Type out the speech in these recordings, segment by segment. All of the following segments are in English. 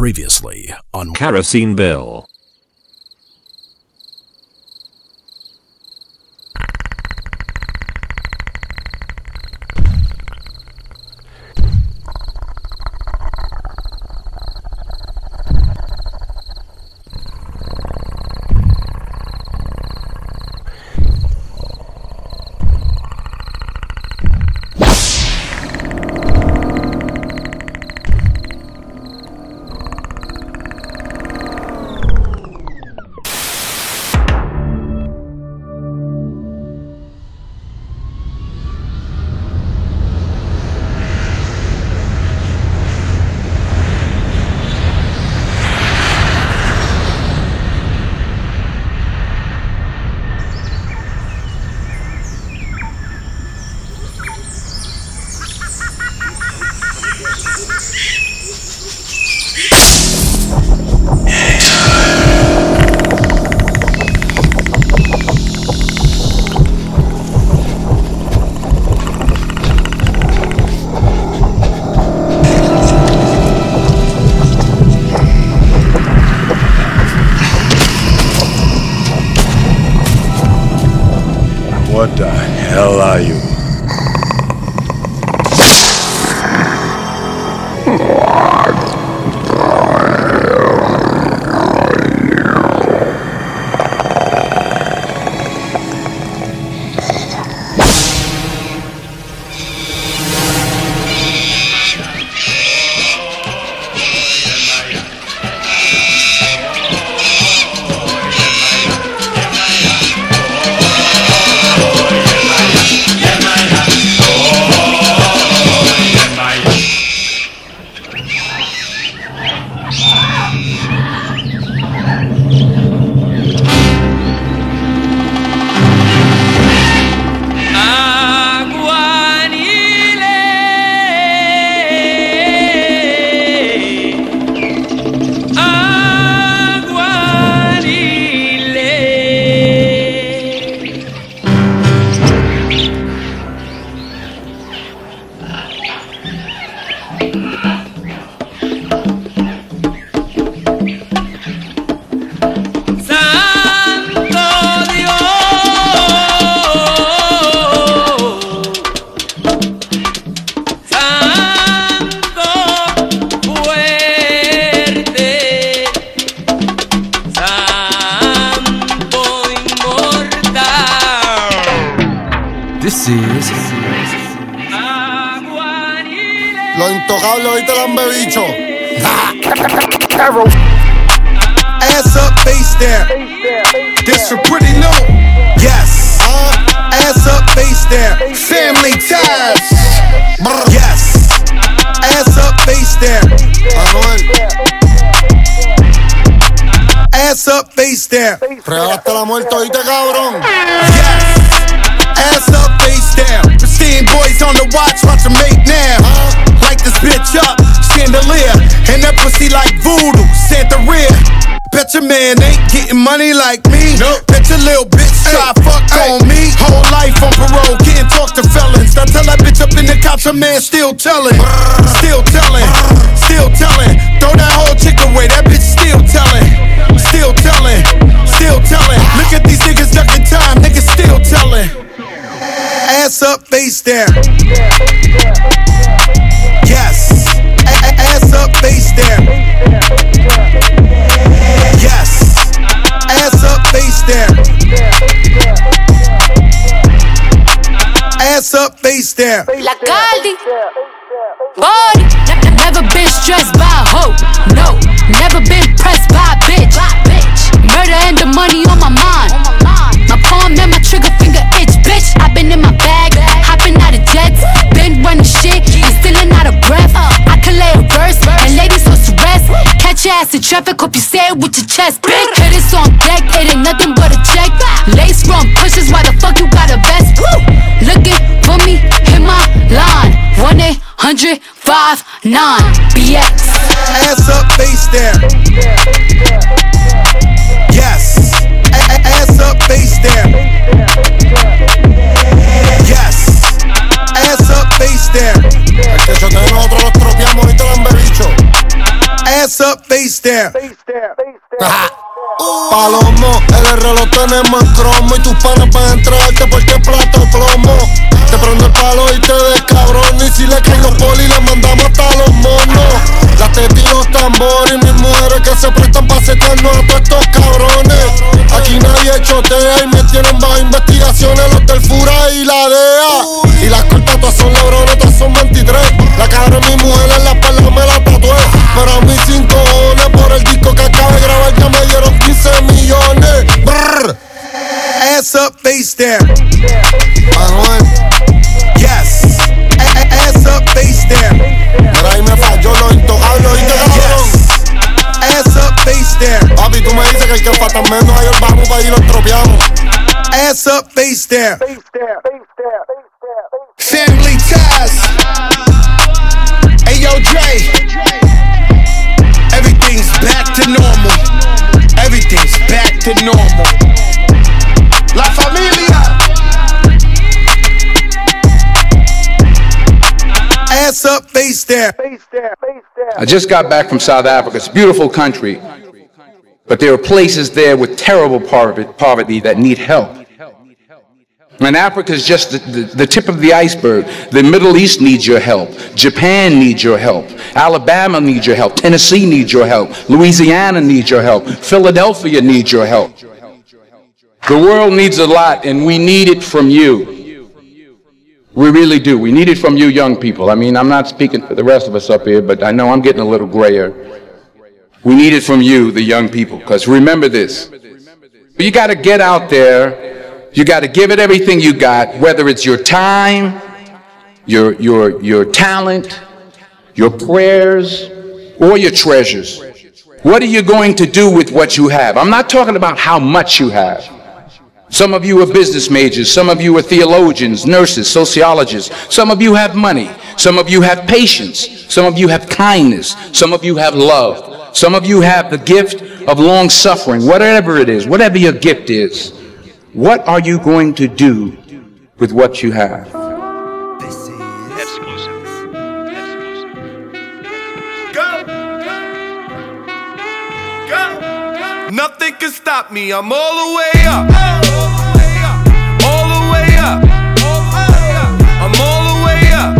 Previously on Kerosene Bill. The man still telling, still traffic, hope you say it with your chest. Big hitters on deck, it ain't nothing but a check. Lace from pushes, why the fuck you got a vest? Looking for me, hit my line. 1 800 5 BX. Ass up, face down. Yes. A ass up, face down. Yes. Ass up, face down. ass up, face down. Palomo, el reloj tenemos en cromo y tus panas para entrarte porque plato plomo. Te prendo el palo y te des cabrón. y si le caen los polis le mandamos hasta los monos. Las tetas y los tambores y mis mujeres que se prestan para secarnos a todos estos cabrones. Aquí nadie chotea y me tienen bajo investigaciones los del Fura y la de Ass up, face down. Manuel, Yes. A- a- Ass up, face down. por ahí me falló lo intocable, ah, ¿oíste cabrón? Ah, yes. Ass up, face down. Papi, tú me dices que el que falta menos ahí vamos para ir lo estropeamos. Ass up, face down. Family ties. Hey yo, Dre. Everything's back to normal. Everything's back to normal. Ass up, face down. I just got back from South Africa. It's a beautiful country. But there are places there with terrible poverty, poverty that need help. And Africa is just the, the, the tip of the iceberg. The Middle East needs your help. Japan needs your help. Alabama needs your help. Tennessee needs your help. Louisiana needs your help. Philadelphia needs your help. The world needs a lot, and we need it from you. We really do. We need it from you young people. I mean, I'm not speaking for the rest of us up here, but I know I'm getting a little grayer. We need it from you, the young people, because remember this. You got to get out there. You got to give it everything you got, whether it's your time, your, your, your talent, your prayers, or your treasures. What are you going to do with what you have? I'm not talking about how much you have. Some of you are business majors. Some of you are theologians, nurses, sociologists. Some of you have money. Some of you have patience. Some of you have kindness. Some of you have love. Some of you have the gift of long suffering. Whatever it is, whatever your gift is, what are you going to do with what you have? Me. I'm all the way up. All the way up. I'm all the way up.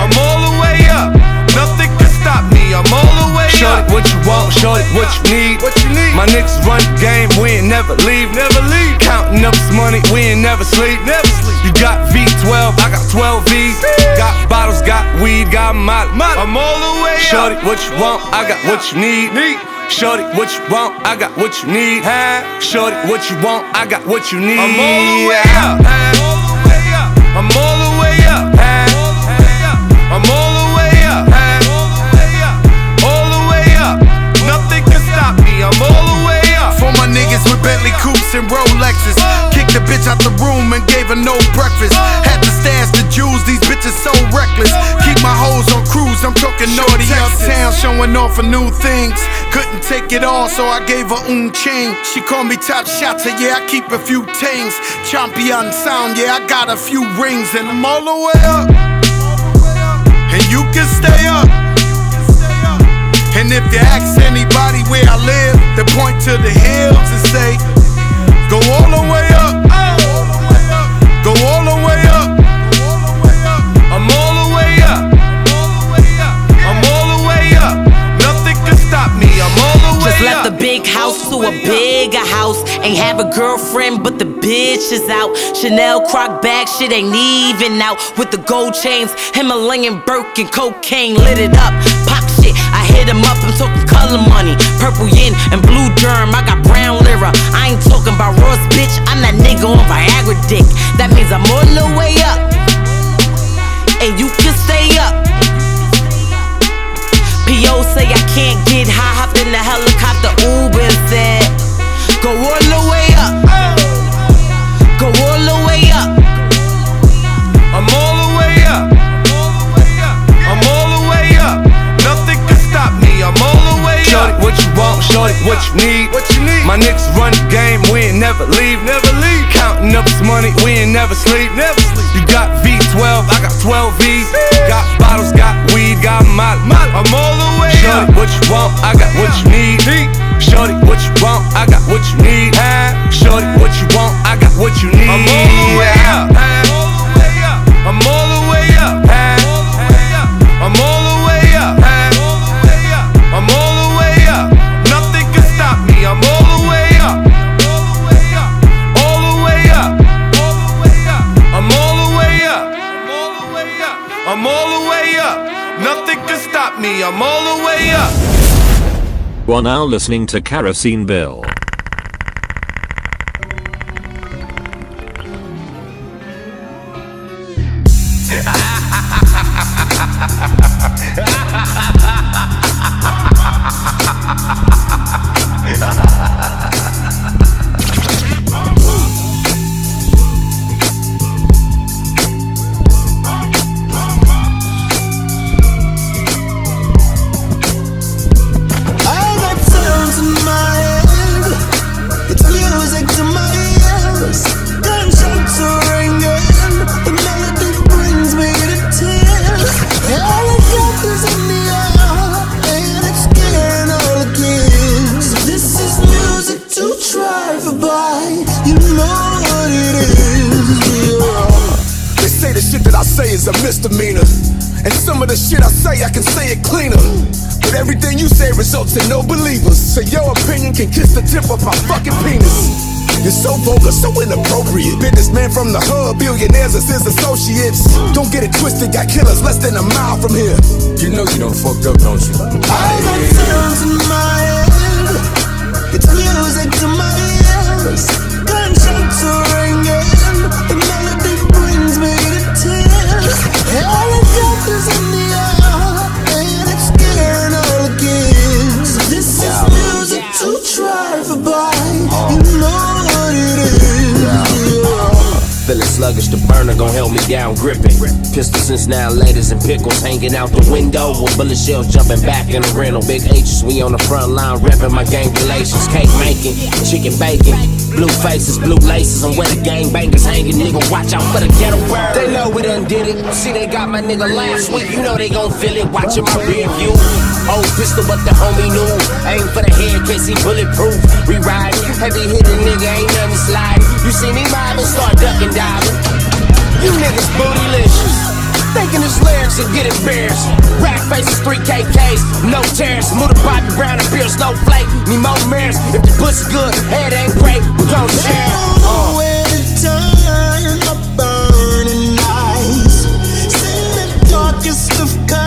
I'm all the way up. Nothing can stop me. I'm all the way up. Shorty, what you want, shorty, what you need. What you need? My niggas run the game, we ain't never leave. Never leave. Counting up this money, we ain't never sleep. Never sleep. You got V12, I got 12 V's. Got bottles, got weed, got molly. I'm all the way up. Shorty, what you want, I got what you need. Need. Shorty, what you want, I got what you need. Huh? Shorty, what you want, I got what you need. I'm all the way up. I'm all with Bentley coupes and Rolexes. Kicked the bitch out the room and gave her no breakfast. Had to stash the jewels, these bitches so reckless. Keep my hoes on cruise, I'm talking naughty uptown, showing off for new things. Couldn't take it all, so I gave her un chain. She called me top shotter, yeah, I keep a few tings. Champion sound, yeah, I got a few rings, and I'm all the way up. And you can stay up. And if you ask anybody where I live, they point to the hills and say, Go all the way up. Go all the way up. I'm all the way up. I'm all the way up. Nothing can stop me. I'm all the way up. Just left the big house to a bigger house. Ain't have a girlfriend, but the bitch is out. Chanel croc bag, shit ain't even out. With the gold chains, Himalayan Birkin, cocaine lit it up. I hit him up, I'm talking color money. Purple yen and blue germ, I got brown lira. I ain't talking about Ross, bitch. I'm that nigga on Viagra dick. That means I'm all the way up. And you can stay up. P.O. say I can't get high, hopped in the helicopter, Uber said, Go all the way shorty, what you need. What you need? My niggas run the game, we ain't never leave. Never leave. Counting up this money, we ain't never sleep. Never sleep. You got V12, I got 12 V's. Got bottles, got weed, got molly. I'm all the way Shorty, what you want? I got what you need. Shorty, what you want? I got what you need. Shorty, what you want? I got what you need. I'm all the way up. I'm all the way up. I'm all the way up. Are now listening to Kerosene Bill. So vulgar, so inappropriate. Businessman from the hood, billionaires as his associates. Don't get it twisted, got killers less than a mile from here. You know you don't fucked up, don't you? I got sounds in my head. It's music to Feeling sluggish, the burner gon' help me down gripping. Pistols since now, laters and pickles hanging out the window. With bullet shells jumping back in the rental. Big H's, we on the front line, repping my gang relations. Cake making, chicken bacon, blue faces, blue laces. I'm where the gang bangers hanging. Nigga, watch out for the ghetto bird. They know we done did it. See, they got my nigga last week. You know they gon' feel it. Watching my rear view. Old pistol, but the homie knew. Aim for the head, case he bulletproof. We ride, heavy hitting nigga, ain't nothing slide. You see me mobbing, start ducking, diving. You niggas bootylicious. Thinking his lyrics and get embarrassed. Rack faces, three KKs, no tears. Move the Bobby Brown and Bill Snowflake. Need more mirrors. If the pussy good, head ain't great. We gon' share. Burning eyes. See the darkest of colors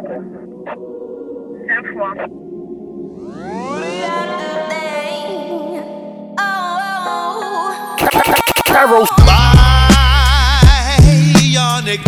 Scooter, one King. Carol. Bionic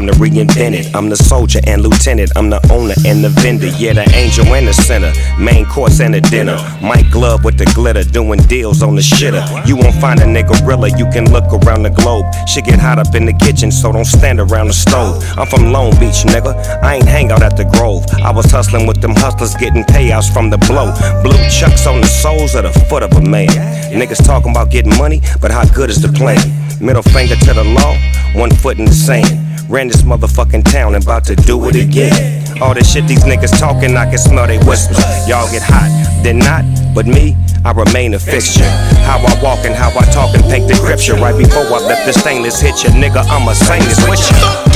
time to reinvent it. I'm the soldier and lieutenant. I'm the owner and the vendor. Yeah, the angel and the sinner. Main course and a dinner. Mike Glove with the glitter, doing deals on the shitter. You won't find a nigga realer. You can look around the globe. Shit get hot up in the kitchen, so don't stand around the stove. I'm from Long Beach, nigga. I ain't hang out at the Grove. I was hustling with them hustlers, getting payouts from the blow. Blue chucks on the soles of the foot of a man. Niggas talking about getting money, but how good is the plan? Middle finger to the law, one foot in the sand. Ran this motherfucking town and about to do it again. All this shit these niggas talking, I can smell they whispers. Y'all get hot, then not, but me, I remain a fixture. How I walk and how I talk and paint the scripture. Right before I let the stainless hit you, nigga, I'ma sing with you.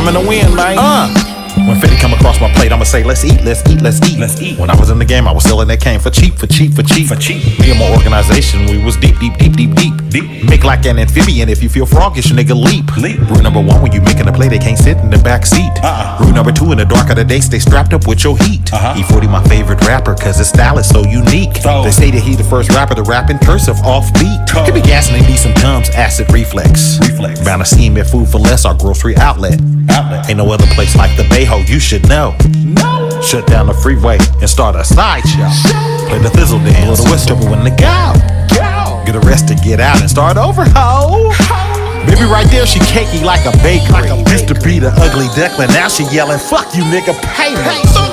I'm in the win, man. Uh. When Fetty come across my plate, I'ma say, let's eat, let's eat, let's eat. Let's eat. When I was in the game, I was selling that cane for cheap, for cheap, for cheap, for cheap. Me and my organization, we was deep, deep, deep, deep, deep. Deep. Make like an amphibian. If you feel froggish, nigga, leap. Leap. Rule number one, when you making a play, they can't sit in the back seat. Uh-uh. Rule number two, in the dark of the day, stay strapped up with your heat. Uh-huh. E40 my favorite rapper, cause his style is so unique. They say that he the first rapper to rap in cursive off beat. Could be gassing and they need some tums, acid reflex. Reflex. Bound to see him at Food for Less, our grocery outlet. Outlet. Ain't no other place like the Bayho, you should know. No. Shut down the freeway and start a sideshow. Play the thizzle dance, blow the whistle when the go. Get arrested, get out, and start over, ho. Baby, right there, she cakey like a bakery. Used to be the ugly duckling, now she yelling, "Fuck you, nigga, pay me."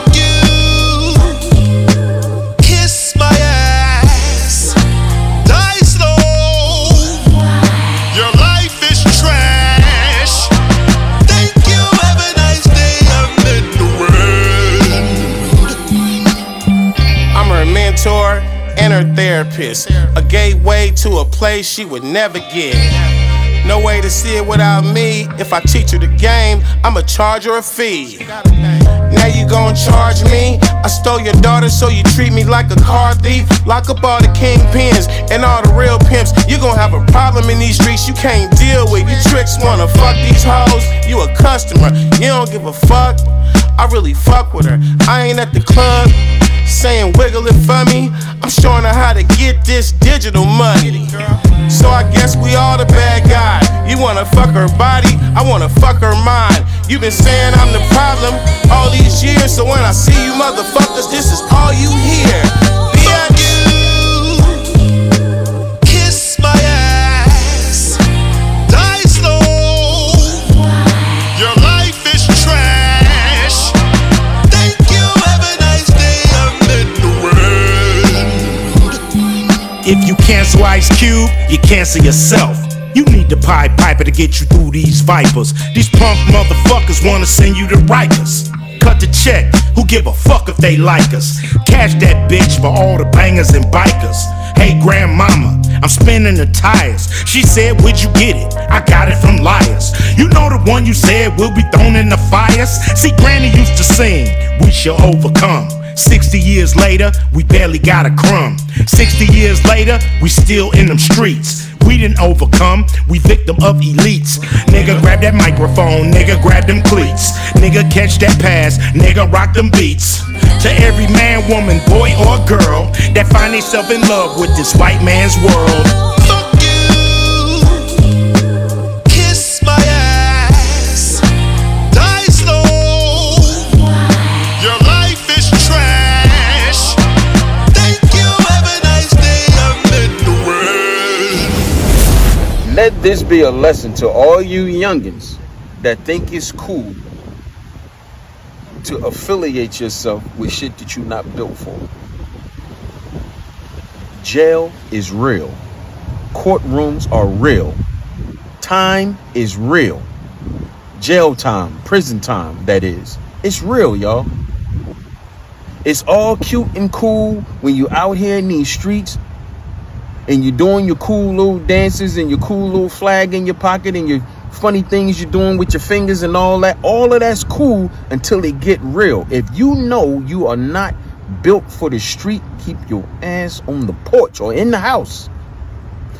Therapist. A gateway to a place she would never get. No way to see it without me. If I teach her the game, I'ma charge her a fee. Now you gon' charge me? I stole your daughter, so you treat me like a car thief. Lock up all the kingpins and all the real pimps. You gon' have a problem in these streets you can't deal with. You tricks wanna fuck these hoes. You a customer, you don't give a fuck. I really fuck with her. I ain't at the club saying wiggle it for me. I'm showing her how to get this digital money. So I guess we all the bad guy. You wanna fuck her body, I wanna fuck her mind. You been saying I'm the problem all these years, so when I see you motherfuckers, this is all you hear. Cancel Ice Cube, you cancel yourself. You need the Pied Piper to get you through these vipers. These punk motherfuckers wanna send you to Rikers. Cut the check, who give a fuck if they like us? Cash that bitch for all the bangers and bikers. Hey grandmama, I'm spinning the tires. She said, Where'd you get it? I got it from liars. You know the one you said will be thrown in the fires? See, Granny used to sing, We shall overcome. 60 years later, we barely got a crumb. 60 years later, we still in them streets. We didn't overcome, we victim of elites. Nigga, grab that microphone, nigga, grab them cleats. Nigga, catch that pass, nigga, rock them beats. To every man, woman, boy, or girl that find themselves in love with this white man's world. Let this be a lesson to all you youngins that think it's cool to affiliate yourself with shit that you're not built for. Jail is real. Courtrooms are real. Time is real. Jail time, prison time, that is. It's real, y'all. It's all cute and cool when you out here in these streets and you're doing your cool little dances and your cool little flag in your pocket and your funny things you're doing with your fingers and all that. All of that's cool until it get real. If you know you are not built for the street, keep your ass on the porch or in the house.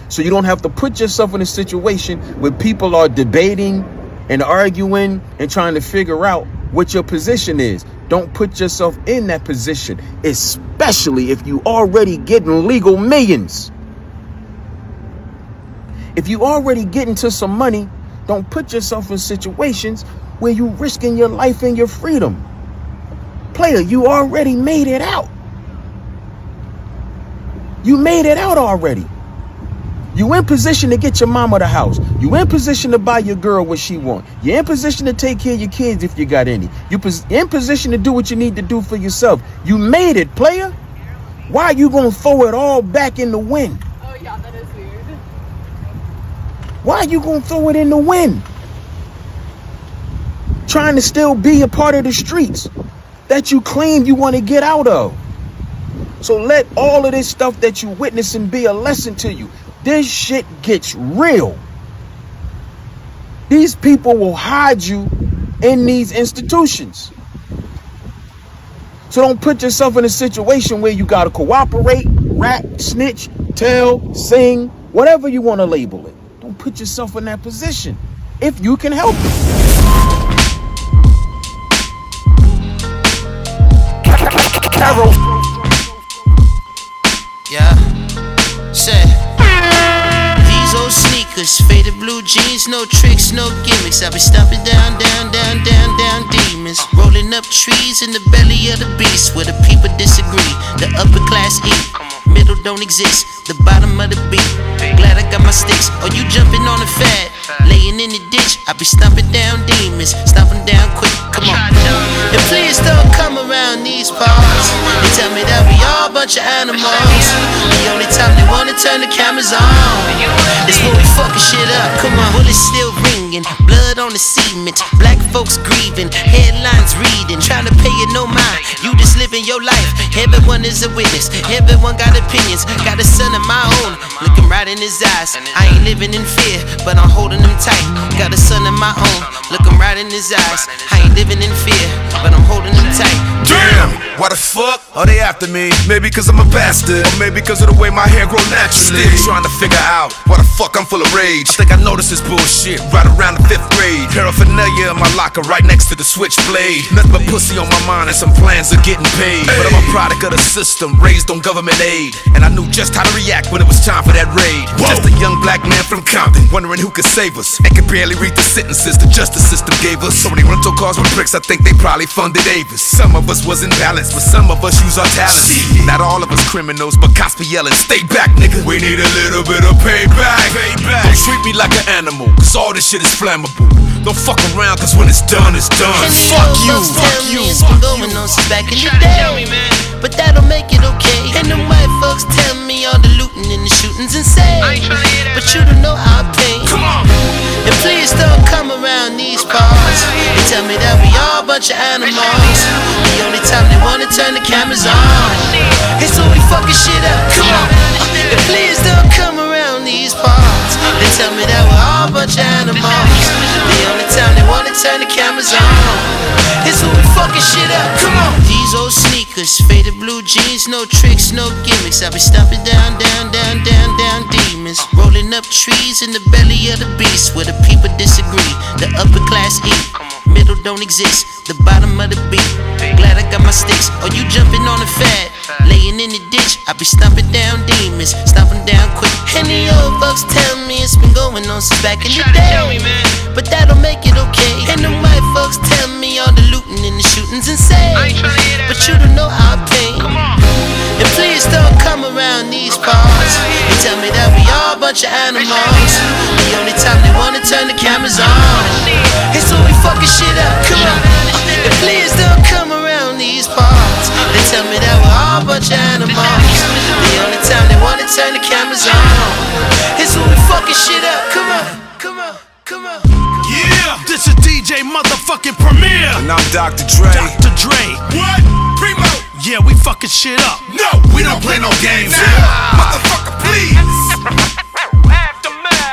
So you don't have to put yourself in a situation where people are debating and arguing and trying to figure out what your position is. Don't put yourself in that position, especially if you already getting legal millions. If you already getting to some money, don't put yourself in situations where you risking your life and your freedom. Player, you already made it out. You made it out already. You in position to get your mama the house. You in position to buy your girl what she want. You're in position to take care of your kids if you got any. You in position to do what you need to do for yourself. You made it, player. Why are you gonna throw it all back in the wind? Oh yeah, that is weird. Why are you gonna throw it in the wind? Trying to still be a part of the streets that you claim you want to get out of. So let all of this stuff that you witness and be a lesson to you. This shit gets real. These people will hide you in these institutions. So don't put yourself in a situation where you gotta cooperate, rat, snitch, tell, sing, whatever you want to label it. Put yourself in that position if you can help it. Carol. Blue jeans, no tricks, no gimmicks. I be stomping down, down, down, down, down demons. Rolling up trees in the belly of the beast where the people disagree. The upper class eat, middle don't exist. The bottom of the beat. Glad I got my sticks. Or you jumping on the fat, laying in the ditch. I be stomping down demons, stomping down quick. Come on. And please don't come around these parts. They tell me that we all a bunch of animals. The only time they wanna turn the cameras on ringing, blood on the cement. Black folks grieving, headlines reading, trying to pay it no mind. You living your life. Everyone is a witness. Everyone got opinions. Got a son of my own, looking right in his eyes. I ain't living in fear, but I'm holding him tight. Got a son of my own, looking right in his eyes. I ain't living in fear, but I'm holding him tight. Damn, why the fuck are they after me? Maybe cause I'm a bastard, or maybe cause of the way my hair grow naturally. Still trying to figure out why the fuck I'm full of rage. I think I noticed this bullshit right around the fifth grade. Paraphernalia in my locker right next to the switchblade. Nothing but pussy on my mind and some plans of getting paid. But I'm a product of the system, raised on government aid. And I knew just how to react when it was time for that raid. Just a young black man from Compton, wondering who could save us. And could barely read the sentences the justice system gave us. So many rental cars with bricks, I think they probably funded Avis. Some of us wasn't balanced, but some of us use our talents. Not all of us criminals, but cops be yelling, stay back, nigga. We need a little bit of payback. payback. Don't treat me like an animal, cause all this shit is flammable. Don't fuck around, cause when it's done, it's done. And the Fuck you, fuck you, me it's been going on since back in the day. But that'll make it okay. And the white folks tell me all the looting and the shootings insane. But you don't know our pain. Come on. And please don't come around these parts. They tell me that we all a bunch of animals. The only time they wanna turn the cameras on is when we fucking shit up. Come on. And please don't come around these parts. They tell me that we're all a bunch of animals. The only time they wanna turn the cameras on is when we fucking shit up. Come on. These old sneakers, faded blue jeans, no tricks, no gimmicks. I be stomping down, down, down, down, down demons. Rolling up trees in the belly of the beast where the people disagree. The upper class eat, middle don't exist. The bottom of the beat. Glad I got my sticks. Or you jumping on the fat, laying in the ditch. I be stomping down demons, stomping down quick. And the old tell me it's been going on since back in the day. But that'll make it okay. And the white folks tell me all the looting and the shootings insane. But you don't know our pain. And please don't come around these parts. They tell me that we all a bunch of animals. The only time they wanna turn the cameras on is when we fucking shit up. Come on. And please don't come around these parts. They tell me that we're all a bunch of animals. The only time they turn the cameras on is when we fucking shit up. Come on. Come on. Come on. Yeah, this is DJ motherfucking Premier. And I'm Dr. Dre. Dr. Dre. What? Primo. Yeah, we fucking shit up. No, we don't play no games here. Motherfucker, please.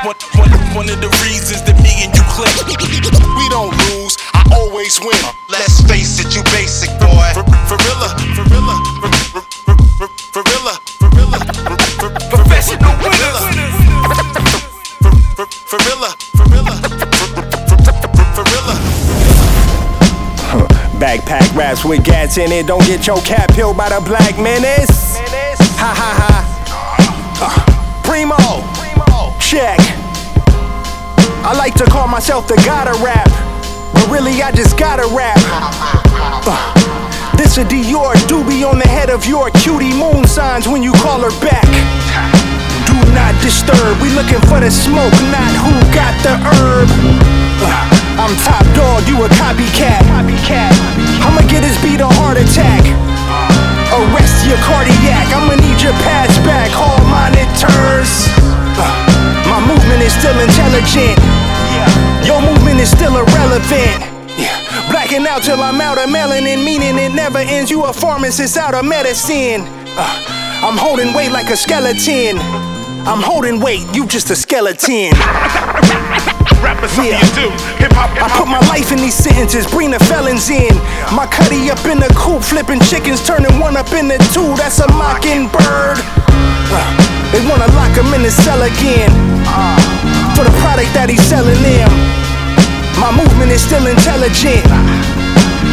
One, one, one of the reasons that me and you click, we don't lose, I always win. Let's face it, you basic boy. For, for real, for real, for, for, for, for, Clips with gats in it. Don't get your cap peeled by the black menace. Ha ha ha. Uh, Primo. Check. I like to call myself the god of rap. But really, I just gotta rap. Uh, this a Dior doobie on the head of your cutie moon signs when you call her back. Do not disturb, we looking for the smoke, not who got the herb. Uh, I'm top dog, you a copycat. I'ma get this beat a heart attack. Arrest your cardiac, I'ma need your pads back, hall monitors. Uh, my movement is still intelligent. Your movement is still irrelevant. Blacking out till I'm out of melanin, meaning it never ends. You a pharmacist out of medicine. Uh, I'm holding weight like a skeleton. I'm holding weight, you just a skeleton. Yeah. I put my life in these sentences, bring the felons in. My cutty up in the coop, flipping chickens, turning one up into two. That's a mockingbird. Uh, they wanna lock him in the cell again for the product that he's selling them. My movement is still intelligent.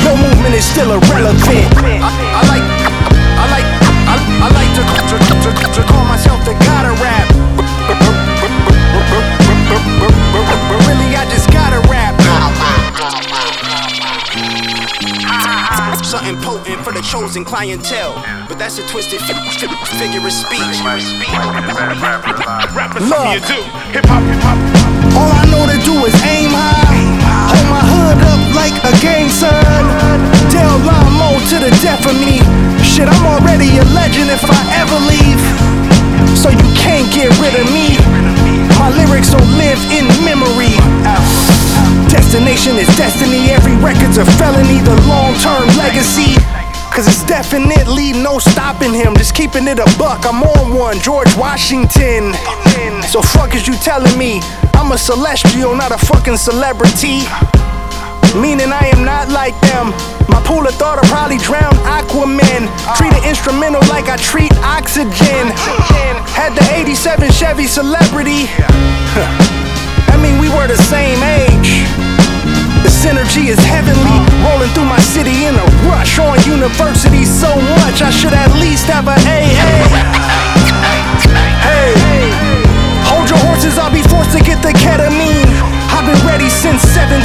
Your movement is still irrelevant. I, I like, I like, I, I like to, to, to, to Something potent for the chosen clientele. But that's a twisted fi- fi- figure of speech. Look, all I know to do is aim high. Hold my hood up like a gang sign. Del Amo to the death of me. Shit, I'm already a legend if I ever leave. So you can't get rid of me. My lyrics will live in memory. Destination is destiny. Every record's a felony. The long term legacy. Cause it's definitely no stopping him. Just keeping it a buck. I'm on one. George Washington. So fuck is you telling me? I'm a celestial, not a fucking celebrity. Meaning I am not like them. My pool of thought will probably drown Aquaman. Treat an instrumental like I treat oxygen. Had the 87 Chevy celebrity. I mean, we were the same age. The synergy is heavenly. Rolling through my city in a rush. On university so much, I should at least have a AA. Hey, hold your horses, I'll be forced to get the ketamine. I've been ready since 17.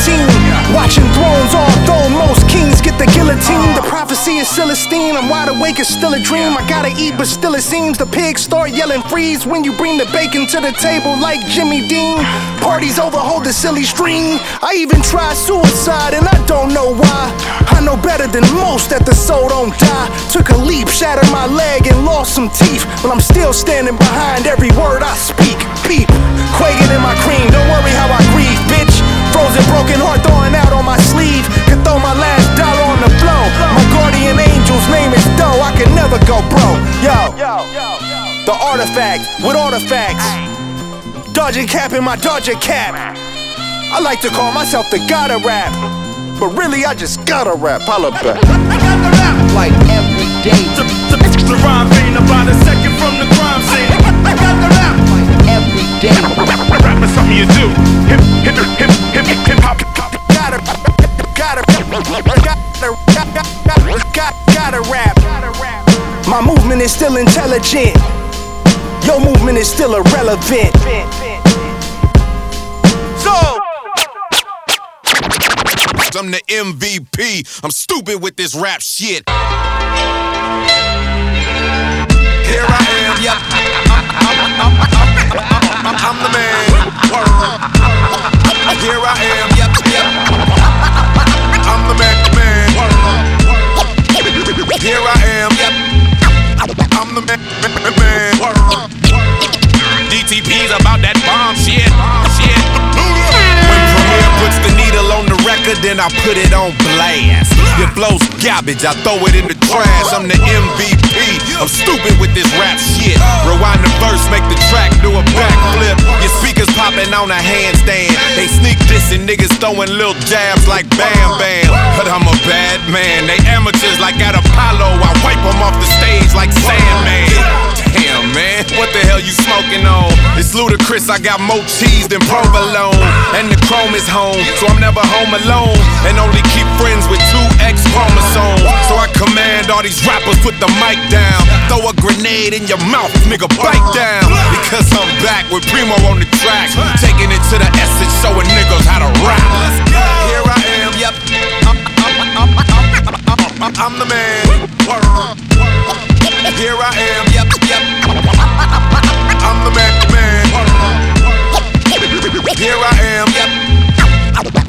Watching thrones, all although most kings get the guillotine. The prophecy is Celestine. I'm wide awake, it's still a dream. I gotta eat, but still it seems the pigs start yelling freeze when you bring the bacon to the table like Jimmy Dean. Parties over, hold the silly string. I even tried suicide and I don't know why. I know better than most that the soul don't die. Took a leap, shattered my leg, and lost some teeth. But I'm still standing behind every word I speak. Beep, quaking in my cream. Don't worry how I grieve, bitch. Frozen, broken heart throwing out on my sleeve. Could throw my last dollar on the floor. My guardian angel's name is Doe. I can never go broke. Yo, yo, yo, yo. the artifact with artifacts. Dodging cap in my Dodger cap. I like to call myself the god of rap. But really, I just gotta rap. Holla back. Like every day. The, the, the rhyme ain't about a second from the crime scene. Like every day. Rap is something you do. Hip, hip, hip, hip, hip, hop. Gotta, gotta, gotta, gotta, gotta rap. My movement is still intelligent. Your movement is still irrelevant. So. I'm the MVP. I'm stupid with this rap shit. Here I am, yep. I'm, I'm, I'm, I'm the man. Here I am, yep, yep. I'm the man, man. Here I am, yep. I'm the man, man. DTP's about that bomb shit. Shit. When Premier puts the on the record, then I put it on blast. Your flow's garbage, I throw it in the trash. I'm the MVP. I'm stupid with this rap shit. Rewind the verse, make the track do a backflip. Your speakers popping on a handstand. They sneak dissing niggas throwing little jabs like Bam Bam. But I'm a bad man. They amateurs like at Apollo. I wipe them off the stage like Sandman. Damn, man, what the hell you smoking on? It's ludicrous, I got more cheese than provolone. And the chrome is home, so I'm never home alone. And only keep friends with two X chromosomes. So I command all these rappers, put the mic down. Throw a grenade in your mouth, nigga, bite down. Because I'm back with Primo on the track. Taking it to the essence, showing niggas how to rap. Here I am, yep. I'm, I'm, I'm, the man. Here I am, yep, yep. I'm the man, man. Here I am, yep.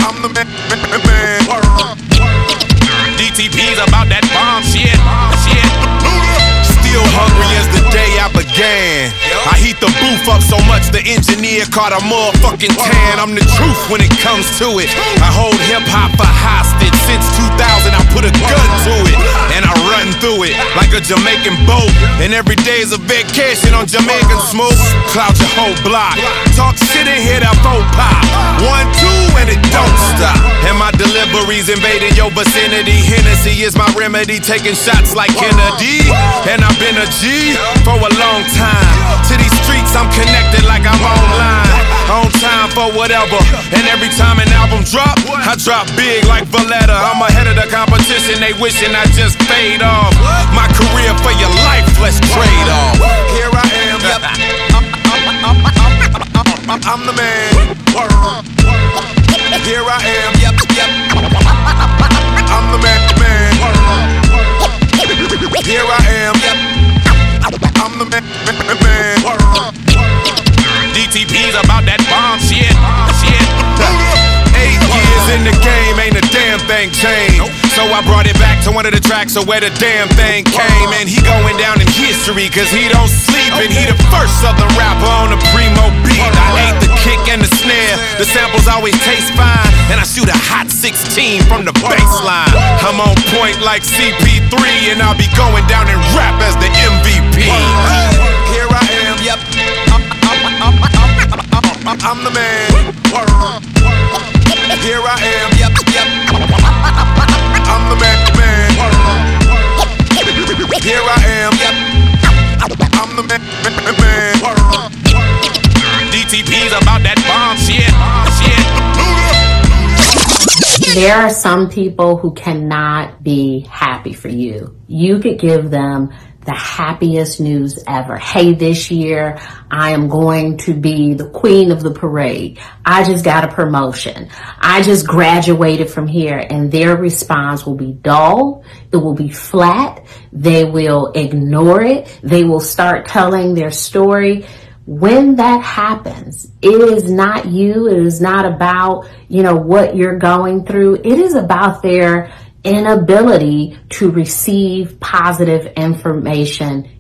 I'm the man, man, man. DTP's about that bomb shit, shit. Still hungry as the day I began. I heat the booth up so much the engineer caught a motherfucking tan. I'm the truth when it comes to it. I hold hip hop for hostage since 2000. I put a gun to it and I run through it like a Jamaican boat. And every day's a vacation on Jamaican smoke. Cloud your whole block. Talk shit and hear that phone pop. One, two, and it don't stop. And my deliveries invading your vicinity. Hennessy is my remedy. Taking shots like Kennedy. And I've been a G for a long time. To these streets, I'm connected like I'm online. On time for whatever. And every time an album drop, I drop big like Valletta. I'm ahead of the competition. They wishing I just fade off. My career for your life, let's trade off. Here I am, yep. I'm, I'm the man. Here I am, yep, yep. I'm the man, man. Here I am, yep. I'm the man, man, man. DTP's about that bomb shit, shit. Eight years in the game, ain't a damn thing changed. So I brought it back to one of the tracks of where the damn thing came. And he going down in history, cause he don't sleep. And he the first southern rapper on the primo beat. I hate the kick and the snare. The samples always taste fine. And I shoot a hot 16 from the baseline. I'm on point like CP3, and I'll be going down and rap as the MVP. Here I am, yep. I'm the man. Here I am, yep, yep. I'm the man, man. Here I am, yep. I'm the man, man, man. DTP's about that bomb shit, shit. There are some people who cannot be happy for you. You could give them the happiest news ever. Hey, this year I am going to be the queen of the parade. I just got a promotion. I just graduated from here and their response will be dull. It will be flat. They will ignore it. They will start telling their story when that happens, it is not you. It is not about, you know, what you're going through. It is about their inability to receive positive information.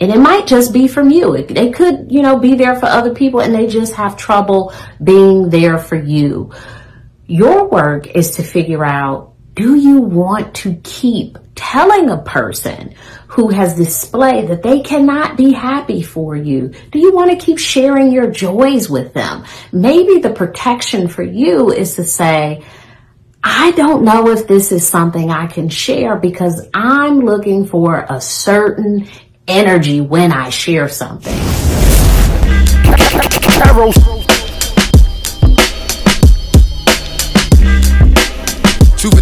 And it might just be from you. It, could, you know, be there for other people and they just have trouble being there for you. Your work is to figure out, do you want to keep telling a person who has displayed that they cannot be happy for you? Do you want to keep sharing your joys with them? Maybe the protection for you is to say, I don't know if this is something I can share because I'm looking for a certain energy when I share something. Two for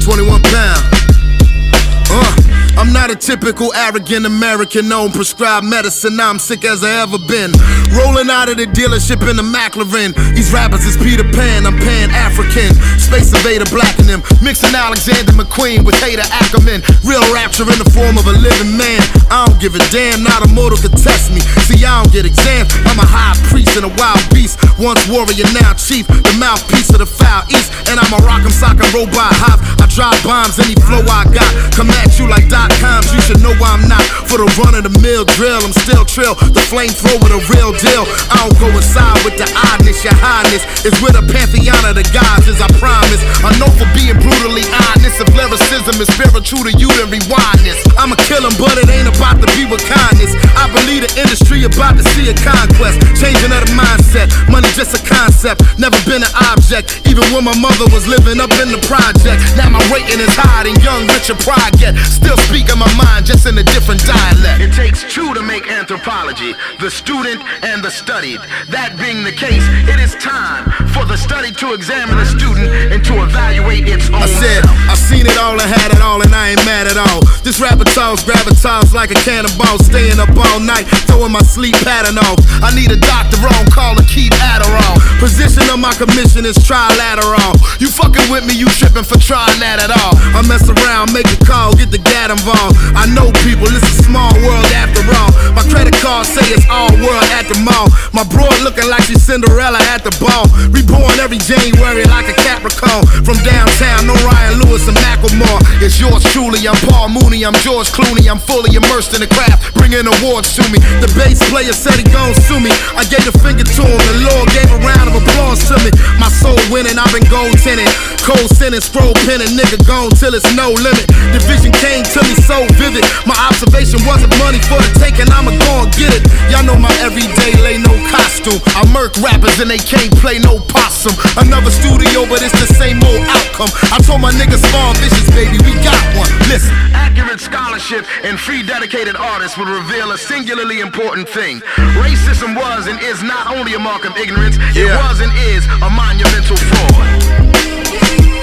21 pound. Uh. I'm not a typical arrogant American on prescribed medicine. I'm sick as I ever been. Rolling out of the dealership in the McLaren. These rappers is Peter Pan, I'm Pan African. Space invader blacking them. Mixing Alexander McQueen with Haider Ackermann. Real rapture in the form of a living man. I don't give a damn, not a mortal could test me. See, I don't get exams. I'm a high priest and a wild beast. Once warrior, now chief. The mouthpiece of the foul east. And I'm a rock'em sock'em robot hop. I drop bombs, any flow I got. Come at you like dot coms. You should know why I'm not for the run of the mill drill. I'm still trill. The flamethrower, the real deal. I don't go inside with the oddness, your highness. Is with a pantheon of the gods, as I promise. I know for being brutally honest. If lyricism is spiritual to you, then rewind this. I'ma but it ain't about to be with kindness. I believe the industry about to see a conquest. Changing of the mindset. Money just a concept, never been an object. Even when my mother was living up in the project. Now my rating is higher than young Richard Pryor get. Still speaking my mind, just in a different dialect. It takes two to make anthropology, the student and the studied. That being the case, it is time for the study to examine the student and to evaluate its own. I said, I've seen it all and had it all, and I ain't mad at all. This rapper talks, gravitas like a cannonball, staying up all night, throwing my sleep pattern off. I need a doctor on call to keep Adderall. Position of my commission is trilateral. You fucking with me, you tripping for trying that at all. I mess around, make a call, get the gat involved. I know people, it's a small world after all. My credit card say it's all world at the mall. My broad looking like she's Cinderella at the ball. Reborn every January like a Capricorn. From downtown, no Ryan Lewis and Macklemore. It's yours truly. I'm Paul Mooney, I'm George Clooney. I'm fully immersed in the craft, bringing awards to me. The bass player said he gon' sue me. I gave a finger to him, the Lord gave a round of applause to me. My soul winning, I've been gold tinted. Cold sending, scroll penning, nigga gone till it's no limit. The vision came to me so vivid. My observation wasn't money for the taking, I'ma go and get it. Y'all know my everyday lay no costume. I murk rappers and they can't play no possum. Another studio, but it's the same old outcome. I told my niggas small vicious, baby, we got one. Listen. Accurate scholarship and free dedicated artists will reveal a singularly important thing. Racism was and is not only a mark of ignorance, it was and is a monumental fraud.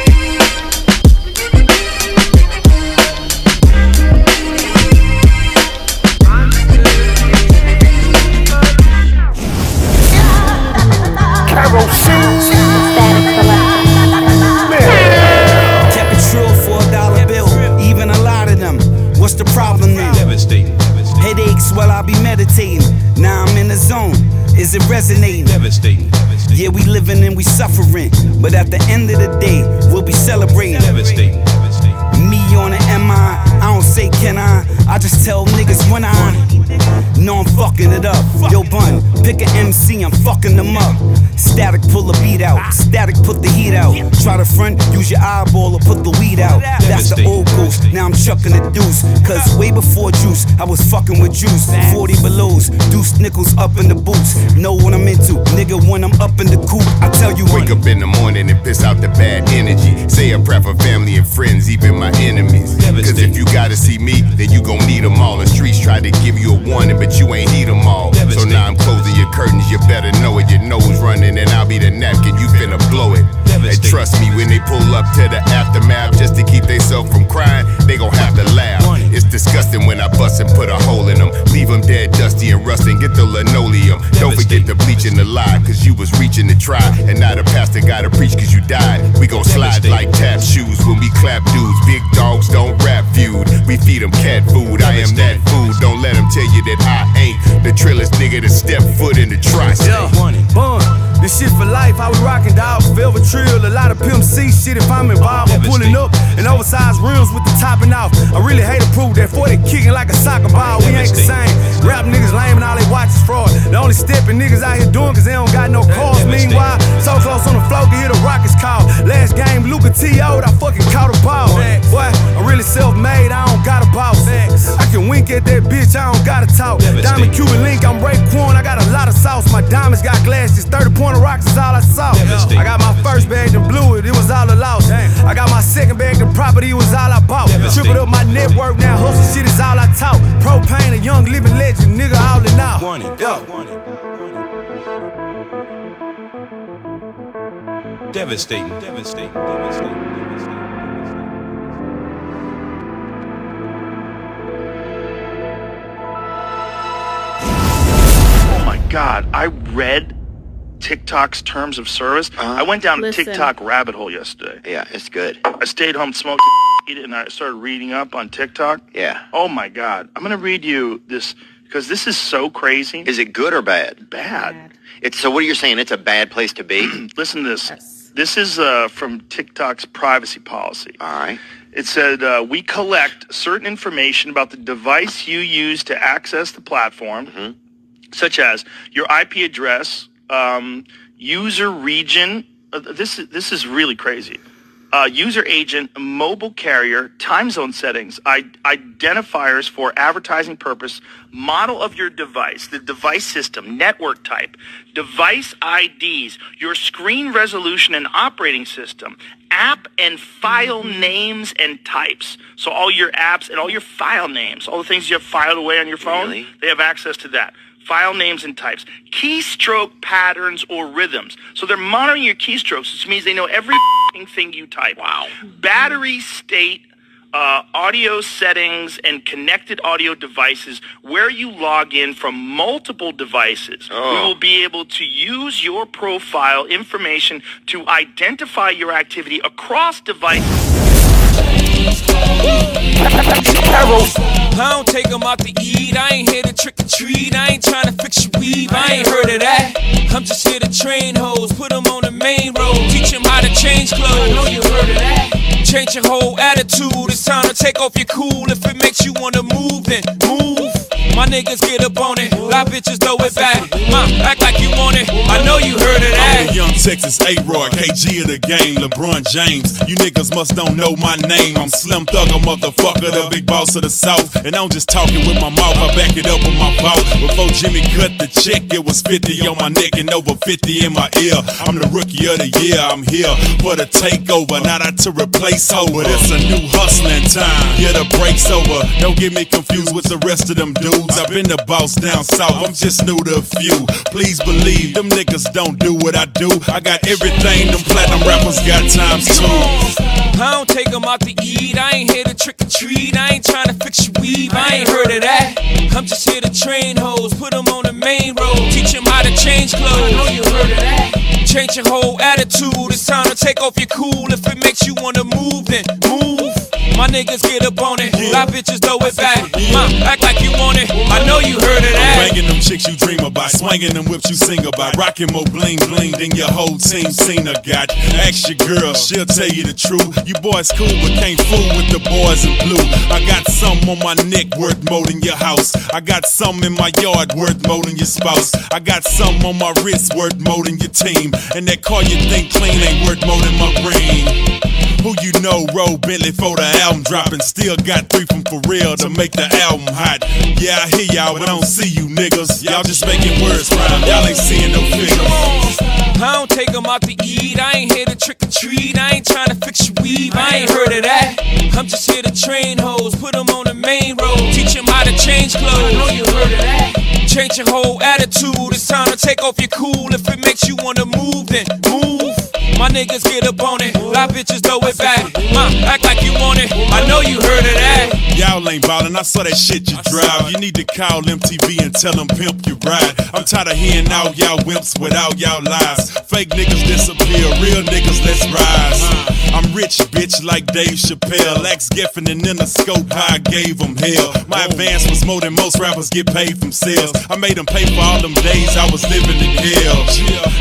Is it resonating? Devastating. Yeah, we living and we suffering. But at the end of the day, we'll be celebrating. Devastating. Me on the MI, I don't say can I. I just tell niggas when I know I'm fucking it up. Yo, bun, pick a MC, I'm fucking them up. Static, pull a beat out. Static, put the heat out. Try to front, use your eyeball or put the weed out. That's the old ghost. Now I'm chucking the deuce. Cause way before juice, I was fucking with juice. 40 belows, deuce nickels up in the boots. Know what I'm into, nigga, when I'm up in the coop. I tell you Wake up in the morning and piss out the bad energy. Say a prayer for family and friends, even my enemies. Cause if you gotta see me, then you gon' need them all. The streets try to give you a warning, but you ain't heed them all. So now I'm closing your curtains, you better know it. Your nose running, and I'll be the napkin, you finna blow it. And trust me, when they pull up to the aftermath just to keep themselves from crying, they gon' have to laugh. It's disgusting when I bust and put a hole in them. Leave them dead, dusty and rusting. Get the linoleum. Don't forget the bleach and the lye, cause you was reaching to try. And now the pastor gotta preach cause you died. We gon' slide like tap shoes when we clap dudes. Big dogs don't rap feud. We feed them cat food. I am that food. Don't let them tell you that I ain't the trillest nigga to step foot in the tri-state. Bun. This shit for life, I was rockin' dog, velvet trill. A lot of Pimp C shit if I'm involved. I'm pulling up in oversized rims with the topping off. I really hate to prove that 40 kicking like a soccer ball. We ain't the same. Rap niggas lame and all they watch is fraud. The only stepping niggas out here doing cause they don't got no cars. Meanwhile, so close on the floor can hear the Rockets call. Last game, Luka T.O.'d, I fucking caught a ball. Boy, I'm really self made, I don't got a boss. I can wink at that bitch, I don't gotta talk. Diamond Cuban Link, I'm Ray Quan, I got a lot of sauce. My diamonds got glasses, 30 pointer rocks is all I saw. I got my first bag, then blew it, it was all a loss. I got my second bag, the property was all I bought. Tripled up my network, now hustle shit is all I talk. Propain, a young living legend, nigga, all in all. Devastating. Devastating. Devastating. Oh my god, I read TikTok's terms of service. I went down Listen. a TikTok rabbit hole yesterday. Yeah, it's good. I stayed home, smoked and I started reading up on TikTok. Yeah. Oh my god. I'm going to read you this because this is so crazy. Is it good or bad? Bad. It's so. What are you saying? It's a bad place to be. Listen to this. This is uh, from TikTok's privacy policy. All right. It said, uh, we collect certain information about the device you use to access the platform. Mm-hmm. such as your IP address, um, user region. Uh, this is this is really crazy. Uh, user agent, mobile carrier, time zone settings, I- identifiers for advertising purpose, model of your device, the device system, network type, device IDs, your screen resolution and operating system, app and file names and types. So all your apps and all your file names, all the things you have filed away on your phone, they have access to that. File names and types, keystroke patterns or rhythms. So they're monitoring your keystrokes, which means they know every f***ing thing you type. Wow. Battery state, uh, audio settings, and connected audio devices where you log in from multiple devices. We will be able to use your profile information to identify your activity across devices. I don't take them out to eat. I ain't here to trick or treat. I ain't trying to fix your weave. I ain't heard of that. I'm just here to train hoes, put them on the main road, teach them how to change clothes. I know you heard of that. Change your whole attitude. It's time to take off your cool. If it makes you wanna move, then move. My niggas get up on it. Lie bitches throw it back. Ma, act like you want it. I know you heard of I'm that. the young Texas A-Rod, KG of the game, LeBron James. You niggas must don't know my name. I'm Slim Thugger, motherfucker, the big boss of the South. And I'm just talking with my mouth, I back it up with my vault. Before Jimmy cut the check, it was 50 on my neck and over 50 in my ear. I'm the rookie of the year, I'm here for the takeover, not out to replace over. It's a new hustling time, yeah, the break's over. Don't get me confused with the rest of them dudes. I've been the boss down south, I'm just new to a few. Please believe, them niggas don't do what I do. I got everything them platinum rappers got times two. I don't take them out to eat. I ain't here to trick or treat. I ain't trying to fix your weave. I ain't heard of that. I'm just here to train hoes, put them on the main road, teach them how to change clothes. I know you heard of that. Change your whole attitude. It's time to take off your cool. If it makes you wanna move, then move. My niggas get up on it. Lie bitches throw it back. Ma, act like you want it. I know you heard of that. Banging them chicks you dream about, swinging them whips you sing about, rocking more bling bling than your whole team seen a got. Ask your girl, she'll tell you the truth. You boys cool, but can't fool with the boys in blue. I got some on my neck worth more than your house. I got some in my yard worth more than your spouse. I got some on my wrist worth more than your team. And that car you think clean ain't worth more than my ring. Who you know roll Bentley for the album dropping? Still got three from for real to make the album hot. Yeah, I hear y'all, but I don't see you niggas. Y'all just making words rhyme. Y'all ain't seeing no figures. I don't take them out to eat. I ain't here to trick or treat. I ain't trying to fix your weave. I ain't heard of that. I'm just here to train hoes, put them on the main road, teach them how to change clothes. I know you heard of that. Change your whole attitude. It's time to take off your cool. If it makes you wanna move, then move. My niggas get up on it. Lie bitches throw it back. Ma, act like you want it. I know you heard of that. Y'all ain't ballin', I saw that shit you drive. You need to call MTV and tell them pimp you ride. I'm tired of hearing all y'all wimps without y'all lies. Fake niggas disappear, real niggas let's rise. I'm rich, bitch, like Dave Chappelle. Lex Geffen and in the scope, I gave them hell. My advance was more than most rappers get paid from sales. I made them pay for all them days I was living in hell.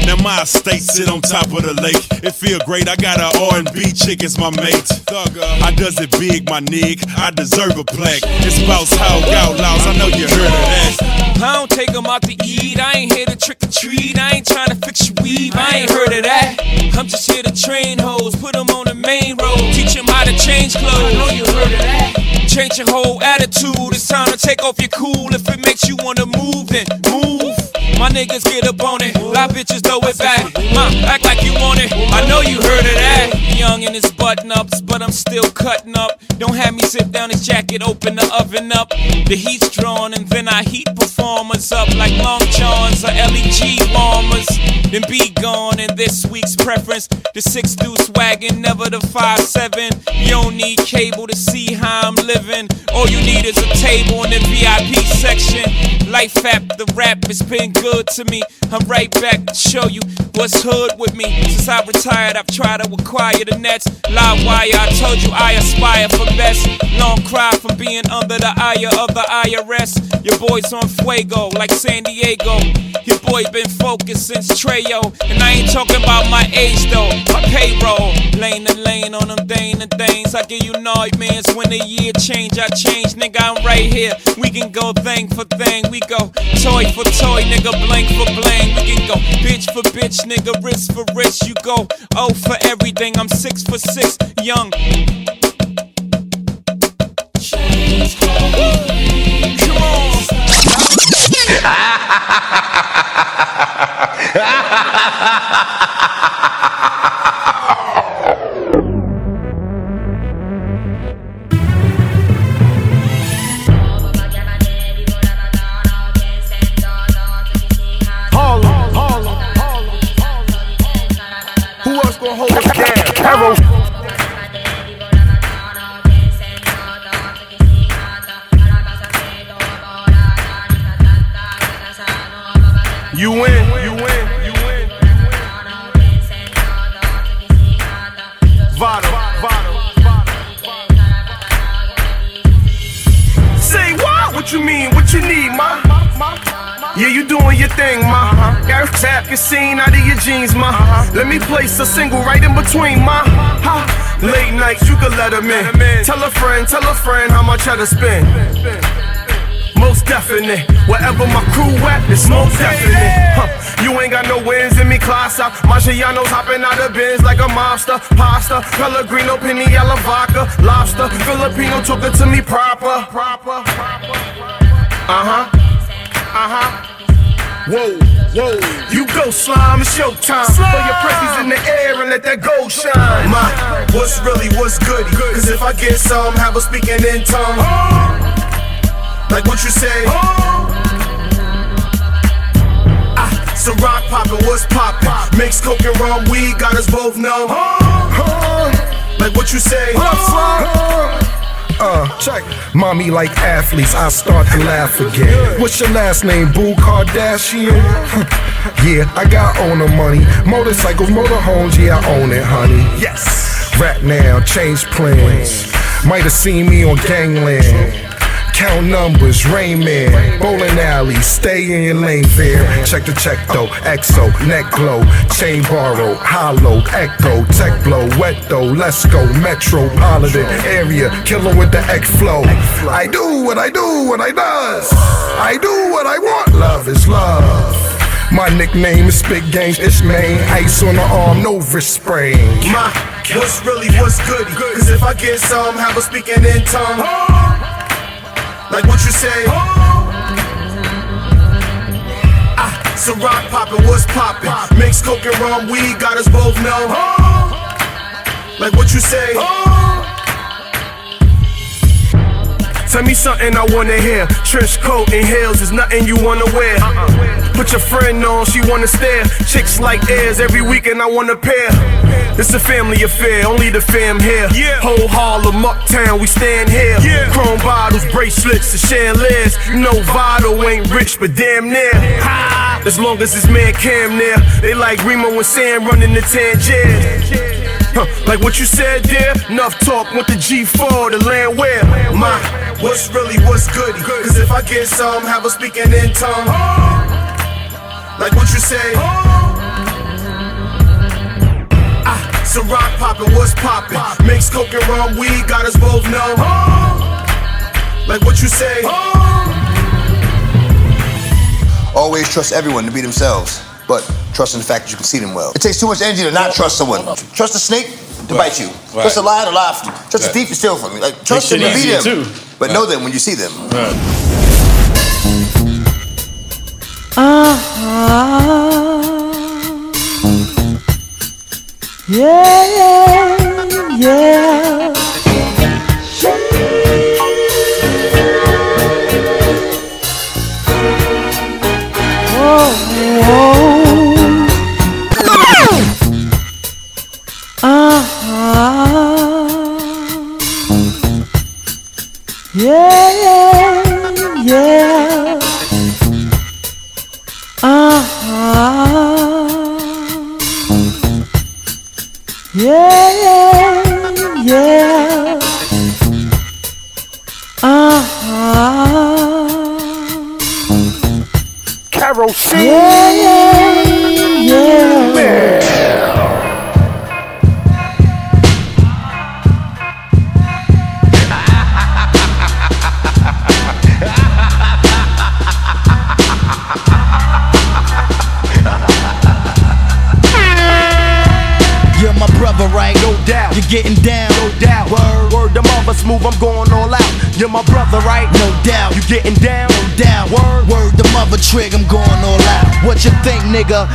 Now my estate sit on top of the lake. It feel great, I got a R&B chick as my mate. I does it big, my nig. I deserve a plaque. It's Boss Hog Outlaws, I know you heard of that. I don't take them out to eat. I ain't here to trick or treat. I ain't trying to fix your weave. I ain't heard of that. I'm just here to train hoes, put them on the main road, teach them how to change clothes. I know you heard of that. Change your whole attitude. It's time to take off your cool. If it makes you wanna move, then move. My niggas get up on it. Lie bitches throw it back. Ma, act like you want it. I know you heard of that. Young in his button ups, but I'm still cutting up. Don't have me sit down his jacket, open the oven up. The heat's drawn, and then I heat performers up like Long Johns or LEG bombers. Then be gone in this week's preference. The six deuce wagon, never the five seven. You don't need cable to see how I'm living. All you need is a table in the VIP section. Life app, the rap has been good to me. I'm right back to show you what's hood with me. Since I retired, I've tried to acquire the nets. Live wire, I told you I aspire for best. Long cry from being under the eye of the IRS. Your boy's on fuego like San Diego. Your boy been focused since Treyo. And I ain't talking about my age though, my payroll. Lane to lane on them Dane and things. I give you nightmares when the year change, I change nigga, I'm right here. We can go thing for thing. We go toy for toy, nigga, blank for blank. We can go bitch for bitch, nigga, wrist for wrist. You go oh for everything. I'm six for six, young. Harlem, us Yeah, you doing your thing, ma. Got tap your scene out of your jeans, ma. Let me place a single right in between, ma. Ha. Late nights, you can let 'em in. Tell a friend, tell a friend how much I to spend. Most definite, wherever my crew at, it's most definite. Huh. You ain't got no wins in me, class out. Marciano's hopping out of bins like a mobster. Pasta, Pellegrino, Piniella vodka, lobster. Filipino took it to me proper. Proper. Uh huh. Uh huh. Whoa, whoa. You go slime, it's your showtime. Throw your presses in the air and let that gold shine. My, what's really, what's good? Cause if I get some, have a speaking in tongue. Like what you say. Oh. Ah, so rock poppin', what's poppin'? Mix coke and rum, weed got us both numb. Like what you say. Uh, check. Mommy like athletes, I start to laugh again. What's your last name, Boo Kardashian? yeah, I got owner money. Motorcycles, motorhomes, yeah, I own it, honey. Yes. Rap now, change plans. Might have seen me on Gangland. Count numbers, Rain Man, bowling alley, stay in your lane there. Check the check though, EXO, neck glow, chain borrow, hollow, echo, tech blow, wet though, let's go, metropolitan area, killer with the X flow. I do what I do, what I does. I do what I want, love is love. My nickname is Spit Games, it's main. Ice on the arm, no wrist sprain. My, what's really, what's good? Cause if I get some, have a speaking in tongue. Like what you say. Ah, so rock poppin', what's poppin'? Mix coke and rum, weed got us both numb. Like what you say. Tell me something I wanna hear. Trench coat and heels is nothing you wanna wear. Put your friend on, she wanna stare. Chicks like airs every weekend I wanna pair. It's a family affair, only the fam here. Whole Harlem, uptown, we stand here. Chrome bottles, bracelets, and chandeliers. You know Vado ain't rich, but damn near. Ha! As long as this man Cam near, they like Remo and Sam running the Tangier. Huh, like what you said there, enough talk, want the G4, the land where my what's really what's good. Cause if I get some, have a speaking in tongue. Like what you say. Ah, so rock poppin', what's poppin'? Mix coke and rum, weed got us both numb. Like what you say. Always trust everyone to be themselves, but trust in the fact that you can see them well. It takes too much energy to not trust someone. Trust a snake to Right. bite you. Right. Trust a lion to lie for you. Trust Right. a thief to steal from you. Like trust them Makes to it be easier, them, too. but know them when you see them. Uh-huh. Yeah, yeah, yeah. Yeah,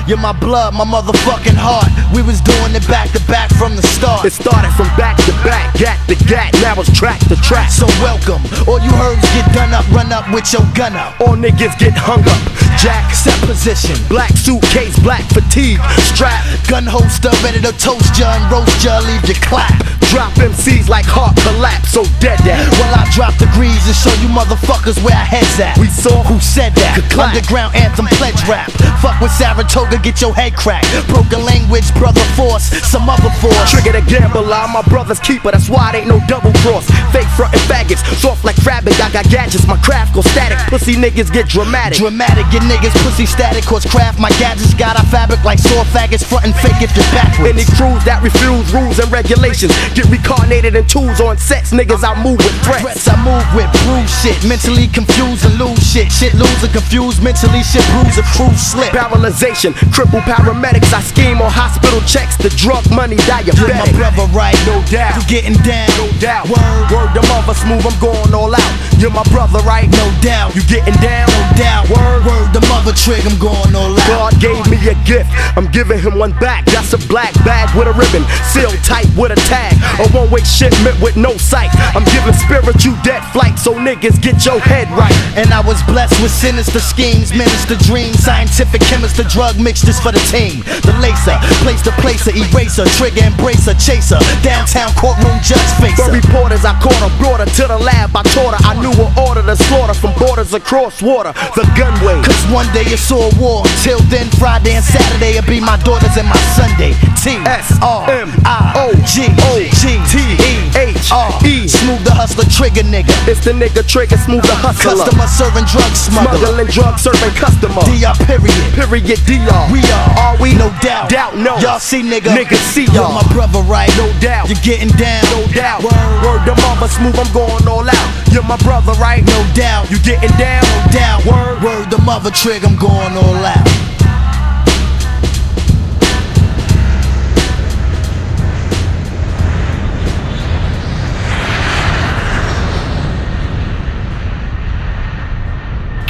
You're my blood, my motherfucking heart. We was doing it back to back from the start. It started from back to back, gat to gat, now it's track to track. So welcome. All you herbs get done up, run up with your gun up. All niggas get hung up. Jack, set position. Black suitcase, black fatigue. Strap, gun holster, ready to toast ya and roast ya, leave you clap. Drop MCs like heart collapse, so dead that. Well, I drop degrees and show you motherfuckers where our heads at. We saw who said that. Underground anthem pledge rap. Fuck with Saratoga, get your head cracked. Broken language, brother force, some other force. Trigger the gambler, I'm my brother's keeper, that's why it ain't no double cross. Fake frontin' faggots, soft like fabric, I got gadgets, my craft go static. Pussy niggas get dramatic. Dramatic, get niggas pussy static, cause craft my gadgets got our fabric like sore faggots, frontin' fake if you're backwards. Any crews that refuse rules and regulations get reincarnated in tools on sets, niggas I move with threats. I move with, bruise shit, mentally confused and lose shit. Shit lose and confused, mentally shit bruise a crew slip. Paralyzation, cripple paramedics, I scheme on hospital checks, the drug money diabetic. You're my brother, right? No doubt. You getting down? No doubt. Word, word, the mother smooth, I'm going all out. You're my brother, right? No doubt. You getting down? No doubt. Word, word, the mother trick. I'm going all out. God gave me a gift, I'm giving him one back. That's a black bag with a ribbon, sealed tight with a tag. A one way shipment with no sight. I'm giving spiritual debt flight, so niggas get your head right. And I was blessed with sinister schemes, minister dreams, scientific chemist, the drug mixtures for the team. The laser, place the placer, eraser, trigger, embracer, chaser. Downtown courtroom judge facer. For reporters, I caught her, brought her to the lab. I taught her, I knew her order to slaughter from borders across water. The gunway. Cause one day you saw a war. Till then, Friday and Saturday, it'll be my daughters and my Sunday. T S R M I O G O G T E H R E. Smooth the hustler trigger nigga. It's the nigga trigger, smooth the hustler. Customer serving drug smuggler. Smuggling drug serving customer. DR period. Period DR. We are. Are we? No doubt. Doubt no. Y'all see nigga. Niggas see You're y'all. my brother, right? No doubt. You're getting down. No doubt. Word. Word the mama smooth, I'm going all out. You're my brother, right? No doubt. You getting down? No doubt. Word. Word the mother trig, I'm going all out.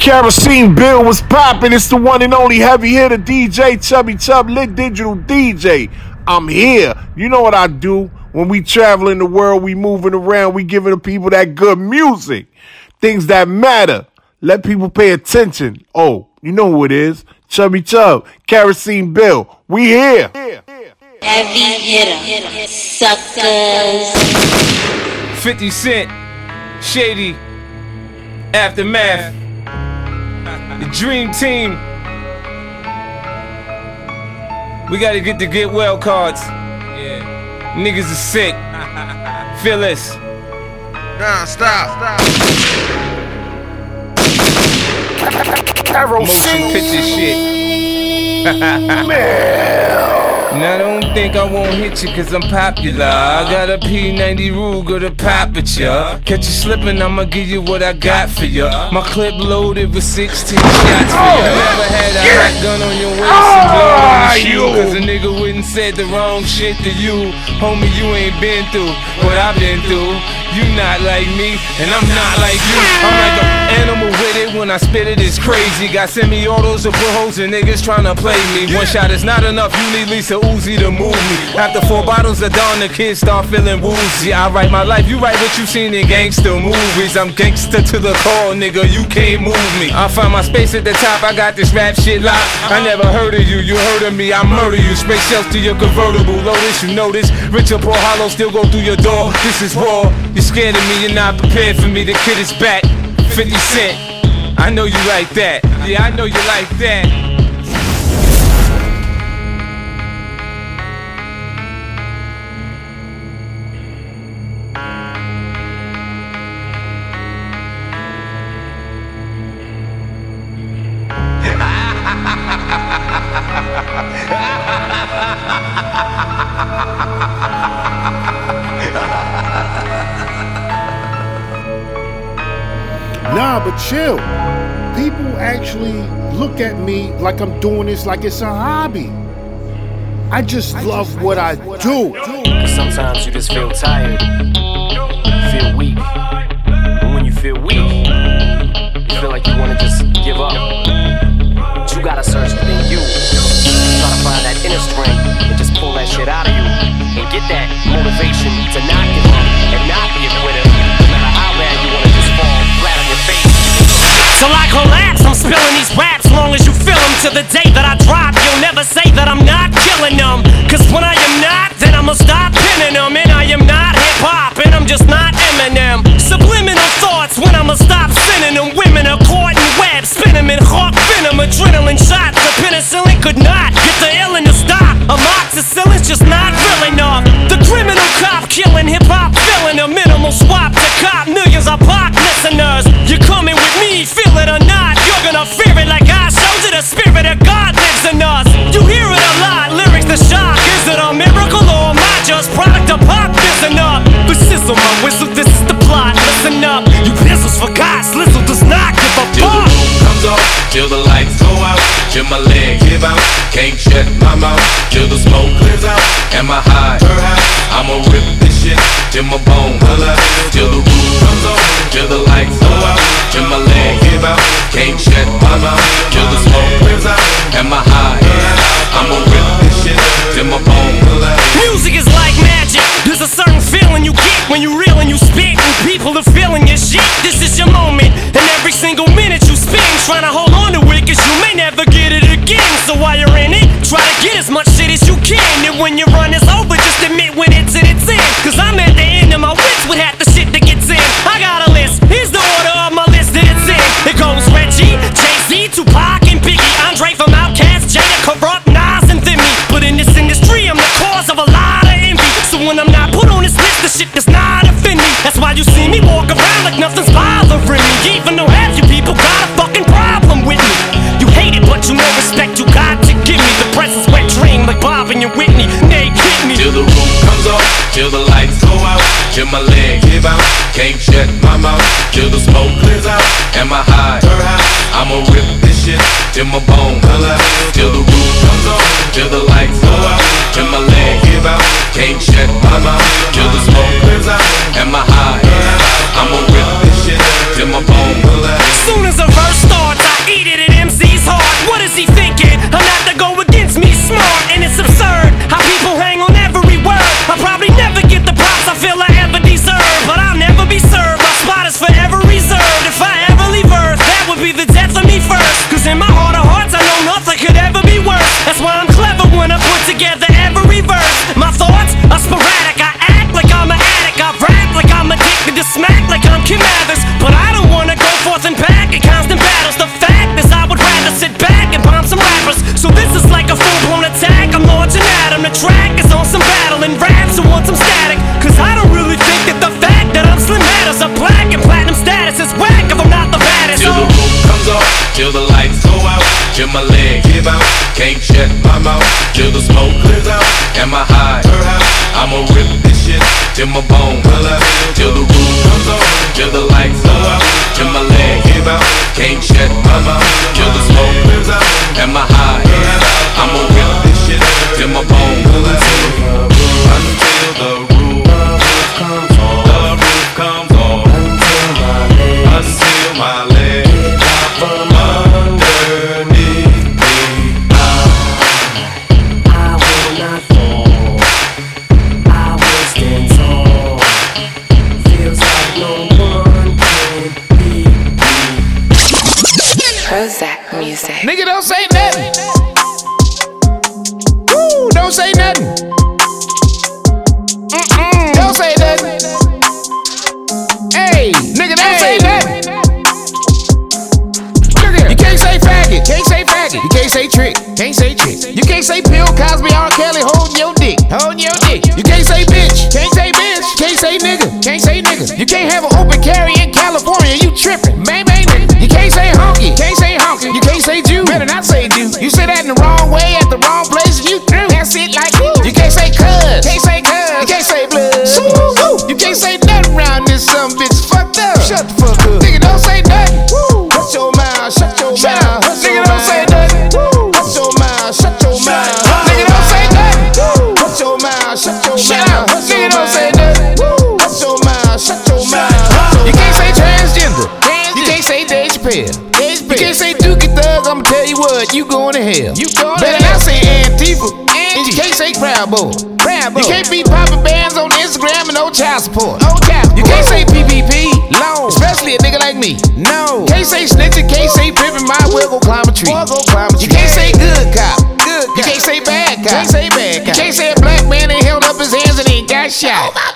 Kerosene Bill was popping. It's the one and only heavy hitter DJ Chubby Chub, lit digital DJ. I'm here. You know what I do. When we travel in the world, we moving around, we giving the people that good music. Things that matter. Let people pay attention. Oh, you know who it is. Chubby Chub, Kerosene Bill. We here. Heavy hitter, suckers. 50 Cent, Shady, Aftermath, the Dream Team. We gotta get the get well cards. Yeah. Niggas are sick. Feel this. Nah, stop. Motion picture shit. Now don't think I won't hit you cause I'm popular. I got a P90 Ruger to pop at ya. Catch you slipping, I'ma give you what I got for ya. My clip loaded with 16 shots for ya. Oh, Never had a hot gun on your waist and on your shoe. Cause a nigga wouldn't said the wrong shit to you. Homie, you ain't been through what I've been through. You not like me, and I'm not like you. I'm like an animal with it when I spit it, it's crazy. Got semi-autos to put holes in niggas tryna play me. One shot is not enough, you need Lisa Uzi to move me. After four bottles of Dawn, the kids start feeling woozy. I write my life, you write what you seen in gangster movies. I'm gangster to the core, nigga, you can't move me. I find my space at the top, I got this rap shit locked. I never heard of you, you heard of me, I murder you. Spray shells to your convertible, Lotus, you know this. Richard Paul Hollow still go through your door. This is raw. You're scared of me, you're not prepared for me. The kid is back. 50 Cent. I know you like that. Yeah, I know you like that. But chill. People actually look at me like I'm doing this like it's a hobby. I just love what I do. Cause sometimes you just feel tired, feel weak. And when you feel weak, you feel like you wanna just give up. But you gotta search within you. Try to find that inner strength and just pull that shit out of you. And get that motivation to not give up and not be I collapse, I'm spilling these raps long as you feel them. To the day that I drop, you'll never say that I'm not killing them. Cause when I am not, then I'ma stop pinning them. And I am not hip hop, and I'm just not Eminem. Subliminal thoughts when I'ma stop sending them. Women are caught in webs, spin 'em in hawk venom. Adrenaline shots, the penicillin could not get the illin to stop. Amoxicillin's just not real enough. The criminal cop killing hip hop, filling a minimal swap to cop feel it or not. You're gonna fear it like I showed you. The spirit of God lives in us. You hear it a lot, lyrics the shock. Is it a miracle or am I just product of pop? Listen up, the sizzle, my whistle. This is the plot. Listen up, you pistols for God. Slizzle does not give a Till the fuck. comes off, till the lights go out, till my leg give out. Can't shut my mouth, till the smoke clears out. Am I high? I'ma rip this shit till my bone. Till the roof comes off, till the lights go out, till my give out. My till the smoke clears out. Am I high? I'ma rip this shit till my bone. Music is like magic. There's a certain feeling you get when you reel and you spit, and people are feeling your shit. This is your moment, and every single minute you spend trying to hold on to it, cause you may never get it again. So while you're in it, try to get as much shit as you can. And when your run is over, me walk around like nothing's bothering me. Even though half you people got a fucking problem with me. You hate it, but you respect you got to give me. The press is wet dream like Bob and your Whitney. Till the roof comes off, till the lights go out, till my leg give out. Can't shut my mouth, till the smoke clears out. Am I high? I'ma rip this shit till my bone holla. Till the roof comes off, till the lights go out, till my leg give out. Can't shut my mouth, till the smoke clears out. Am I high? I'ma rip this shit till my bone holla. Soon as a verse starts, I eat it at MC's heart. What is he thinking? Kim Mathers. But I don't wanna go forth and back in constant battles. The fact is, I would rather sit back and bomb some rappers. So this is like a full blown attack. I'm launching at 'em. The track is on some battle and raps who want some static. Cause I don't really think that the fact that I'm slim matters. A black and platinum status is whack if I'm not the baddest. Till the roof comes off, till the lights go out, till my leg give out. Can't shut my mouth, till the smoke clears out. Am I high? I'ma rip this shit till my bone holla. Till the roof comes off, till the lights go out, till my leg give out. Can't shut my mouth, till the smoke clears out. Am I high? I'ma rip this shit till my bone holla. Nothing. Mm-mm, don't say nothing. Hey, nigga, don't say nothing. Look here. You can't say faggot, can't say faggot. You can't say trick, can't say tell you going to hell. You going Better not say Antifa. And you can't say Proud Boy. You can't be popping bands on Instagram and no child support. No child You can't say PPP, loan, especially a nigga like me. No. Can't say snitching, can't say pimping, my will go climb a tree. You can't say good cop. Good You can't say bad cop. Can't say bad cop. You can't say a black man ain't held up his hands and ain't got shot. Oh nigga,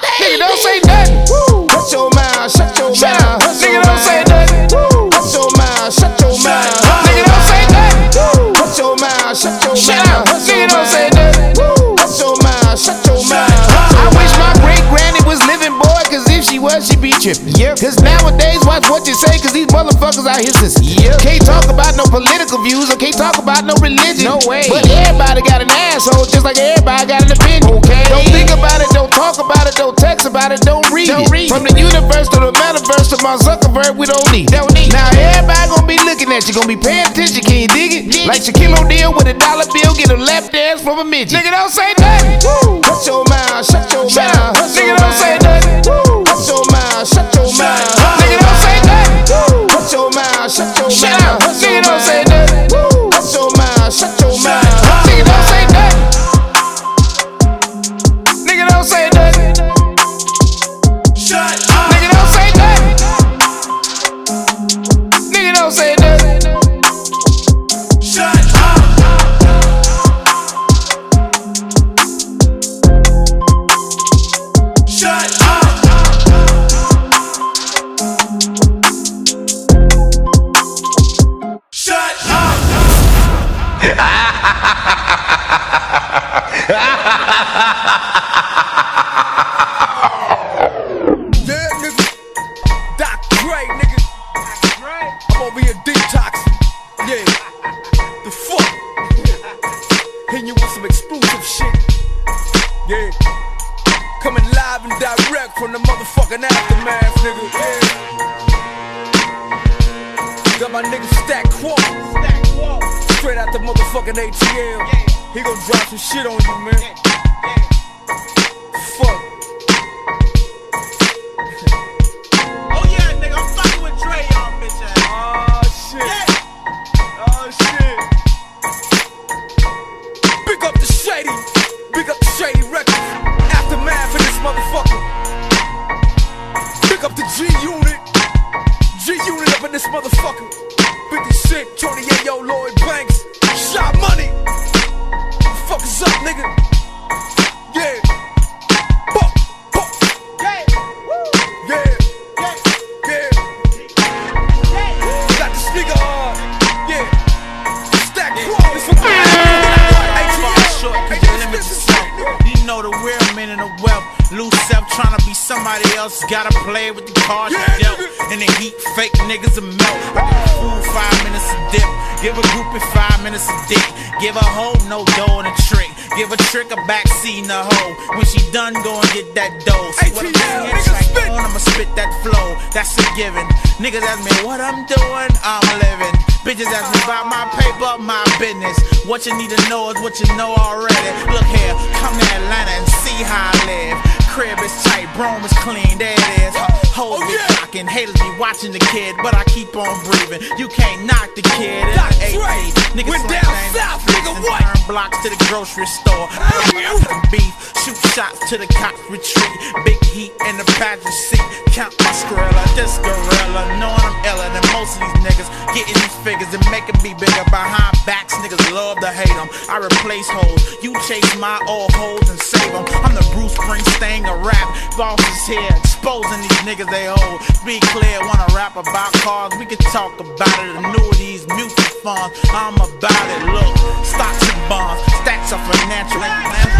tripping. Yeah. Cause nowadays, watch what you say, cause these motherfuckers out here since. Yeah. Can't talk about no political views or can't talk about no religion. No way. But everybody got an asshole, just like everybody got an opinion. Okay. Don't think about it, don't talk about it, don't text about it, don't read Don't it. read From the universe to the metaverse to Mark Zuckerberg, we don't need. Don't need. Now everybody gonna be looking at you, gonna be paying attention. Can you dig it? Like Shaquille O'Neal with a dollar bill, get a lap dance from a midget. Nigga, don't say nothing. Shut your mouth, shut your mouth. Spit that flow. That's a given. Niggas ask me what I'm doing, I'm living. Bitches ask me about my paper, my business. What you need to know is what you know already. Look here, come to Atlanta and see how I live. Crib is tight, broom is clean, there it is. Hoes be oh, knocking, haters be watching the kid, but I keep on breathing. You can't knock the kid the 18. Niggas slang down south, nigga, what? Turn blocks to the grocery store. Beef, shoot shots to the cops retreat. Big heat in the passenger seat. Count my Skrilla, this gorilla. Knowing I'm iller than most of these niggas. Getting these figures and making me bigger. Behind backs, niggas love to hate them. I replace hoes. You chase my old hoes and save them. I'm the Bruce Springsteen of rap. Boss is here, exposing these niggas they hold. Be clear, wanna rap about cars? We can talk about it. Annuities, mutual funds. I'm about it. Look, stocks and bonds, stacks of financial.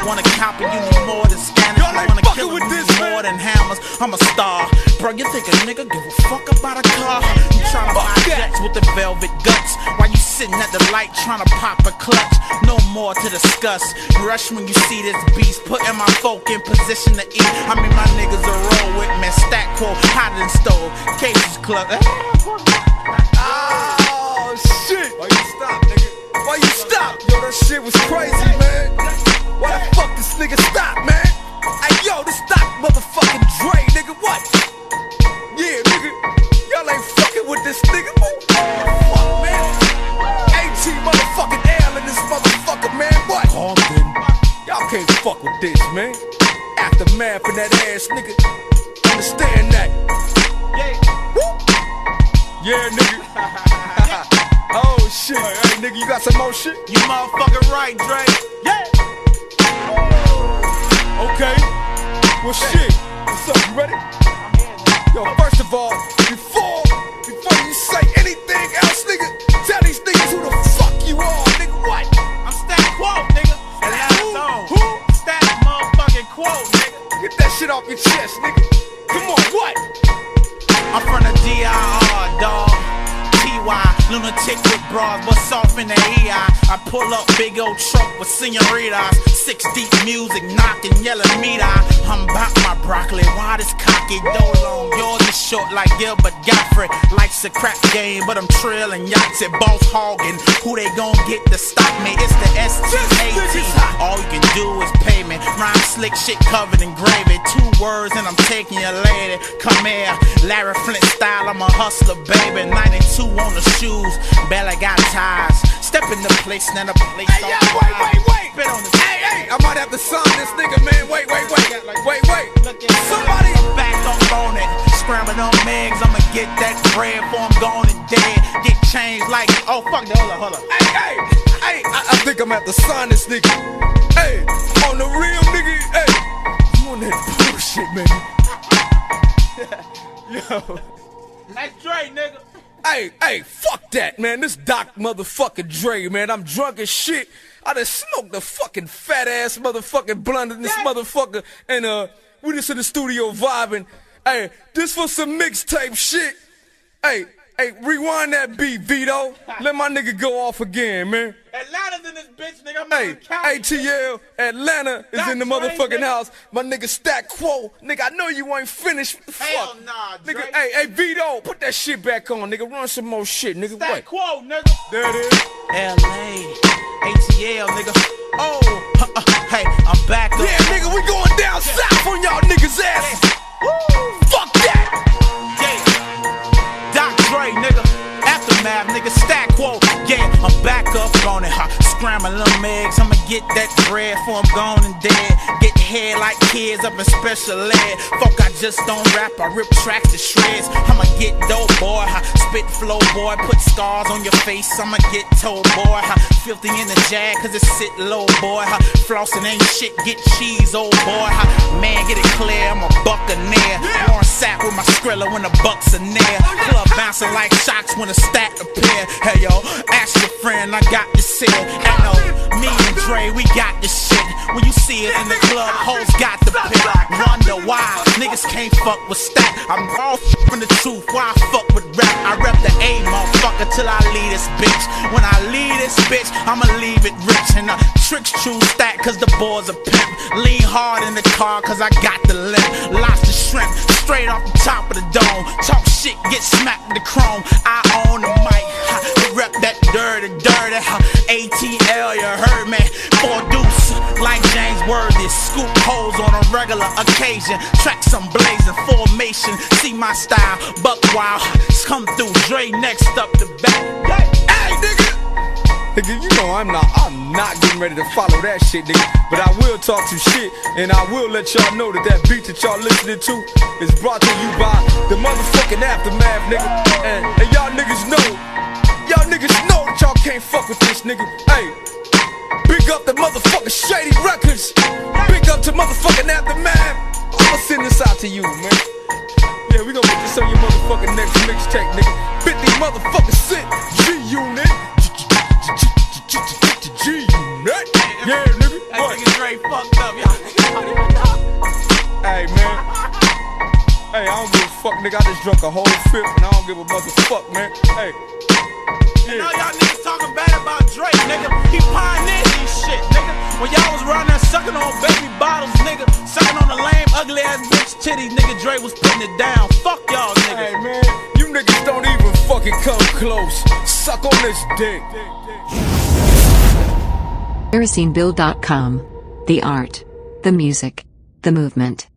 Wanna copy you need more than scanners. You wanna kill with this more than hammers. I'm a star, bro. You think a nigga give a fuck about a car? You tryna buy jets with the velvet guts? While you sitting at the light tryna pop a clutch? No more to discuss. Rush when you see this beast. Putting my folk in position to eat. I mean, my niggas are roll with me. Stat Quo, hot than stove. Cases club. Eh? oh, shit. Why you stop, nigga? Why you stop? Yo, that shit was crazy, man. Why the fuck this nigga stop, man? Hey, yo, this stop motherfucking Dre, nigga. What? Yeah, nigga. Y'all ain't fucking with this nigga. What the fuck, man? AT motherfucking L in this motherfucker, man. What? Calm down. Y'all can't fuck with this, man mad for that ass nigga. Understand that. Yeah. Woo. Yeah, nigga. oh shit. Hey, hey, nigga, you got some more shit? You motherfucking right, Dre. Yeah. Oh. Okay. Well, shit. What's up? You ready? Yo, first of all, before off your chest, nigga. Come on, what? Lunatic with bras, but soft in the AI. I pull up big old truck with senoritas. Six deep music, knocking, yelling meat eye. I'm about my broccoli, why this cocky dough long? Yours is short like Gilbert Gottfried. Likes a crap game, but I'm trailing yachts at boss hogging. Who they gon' get to stop me? It's the ST-AT. All you can do is pay me. Rhyme slick shit covered in gravy. Two words and I'm taking your lady. Come here, Larry Flynt style, I'm a hustler, baby. 92 on the shoes, barely got ties. Step in the place, then the place. Hey, yeah, wait, wait, wait. Hey, hey, I might have to sign this nigga, man. Wait, wait, wait. Wait, wait. Somebody. back up on it. Scrambling on megs, I'ma get that bread before I'm gone and dead. Get changed like, oh fuck, that, hold up, hold up. Hey, hey, hey. I, I think I'm at to sign this nigga. Hey, on the real nigga. Hey, you on that bullshit, man. Yo. That's Dre, nigga. Hey, hey, fuck that, man. This Doc motherfucking Dre, man. I'm drunk as shit. I done smoked the fucking fat ass motherfucking blunt in this motherfucker. And uh, we just in the studio vibing. Hey, this for some mixtape shit. Hey, hey, rewind that beat, Vito. Let my nigga go off again, man. Atlanta's in this bitch, nigga. I'm Hey, not. ATL, Atlanta is in the motherfucking nigga. house. My nigga Stat Quo. Nigga, I know you ain't finished. What the Hell fuck? nah, Dre. Nigga, hey, hey, Vito, put that shit back on, nigga. Run some more shit, nigga. Stat Wait. Quo, nigga. There it is. LA, ATL, nigga. Oh, uh, uh, hey, I'm back up. Yeah, nigga, we going down south on y'all niggas' asses. Fuck that. Yeah. Doc Dre, nigga. Aftermath, nigga. Stat Yeah, I'm back up on it. Huh. Scrambling eggs. I'ma get that bread before I'm gone and dead. Get head like kids up in special ed. Fuck, I just don't rap. I rip tracks to shreds. I'ma get dope, boy. Huh. Spit flow, boy. Put scars on your face. I'ma get told, boy. Huh. Filthy in the jag, cause it sit low, boy. Huh. Flossing ain't shit. Get cheese, old boy. Huh. Man, get it clear. I'm a buccaneer. Warren Sapp with my skrilla when the bucks are near. Club bouncing like shocks when a stack appear. Hey yo, ask your friend, I got this here. And no, me and Dre, we got this shit. When you see it in the club, hoes got the pick. Wonder why niggas can't fuck with stat. I'm all from the truth. Why I fuck with rap? I rep the A, motherfucker, till I leave this bitch. When I leave this bitch, I'ma leave it rich. And the tricks true stat, cause the boys are pimp. Lean hard in the car, cause I got the limp. Lots of shrimp, straight off the top of the dome. Talk shit, get smacked with the chrome. I own the mic. Ha, rep that dirty, dirty. Ha, ATL, you heard me. Four deuce, like James Worthy. Scoop holes on a regular occasion. Tracks I'm blazing, formation. See my style, buck wild. Come through, Dre next up the back. Hey, nigga. Nigga, you know I'm not, I'm not getting ready to follow that shit, nigga. But I will talk some shit, and I will let y'all know that that beat that y'all listening to is brought to you by the motherfucking aftermath, nigga. And, and y'all niggas know, y'all niggas know that y'all can't fuck with this, nigga. Hey, big up the motherfucking Shady Records. Big up to motherfucking aftermath. I'ma send this out to you, man. Yeah, we gonna put this on your motherfucking next mixtape, nigga. 50 motherfucking cent G-Unit. G-Unit. Yeah, nigga. That nigga Dre fucked up, y'all. Hey, man. Hey, I don't give a fuck, nigga. I just drunk a whole fifth and I don't give a motherfuck, man. Hey. And all y'all niggas talking bad about Drake, nigga. He pioneered this shit, nigga. When y'all was around there sucking on baby bottles, nigga. Sucking on the lame, ugly ass bitch titties, nigga. Dre was putting it down. Fuck y'all, niggas. Hey, man. You niggas don't even fucking come close. Suck on this dick. KeroseneBill.com. The art, the music, the movement.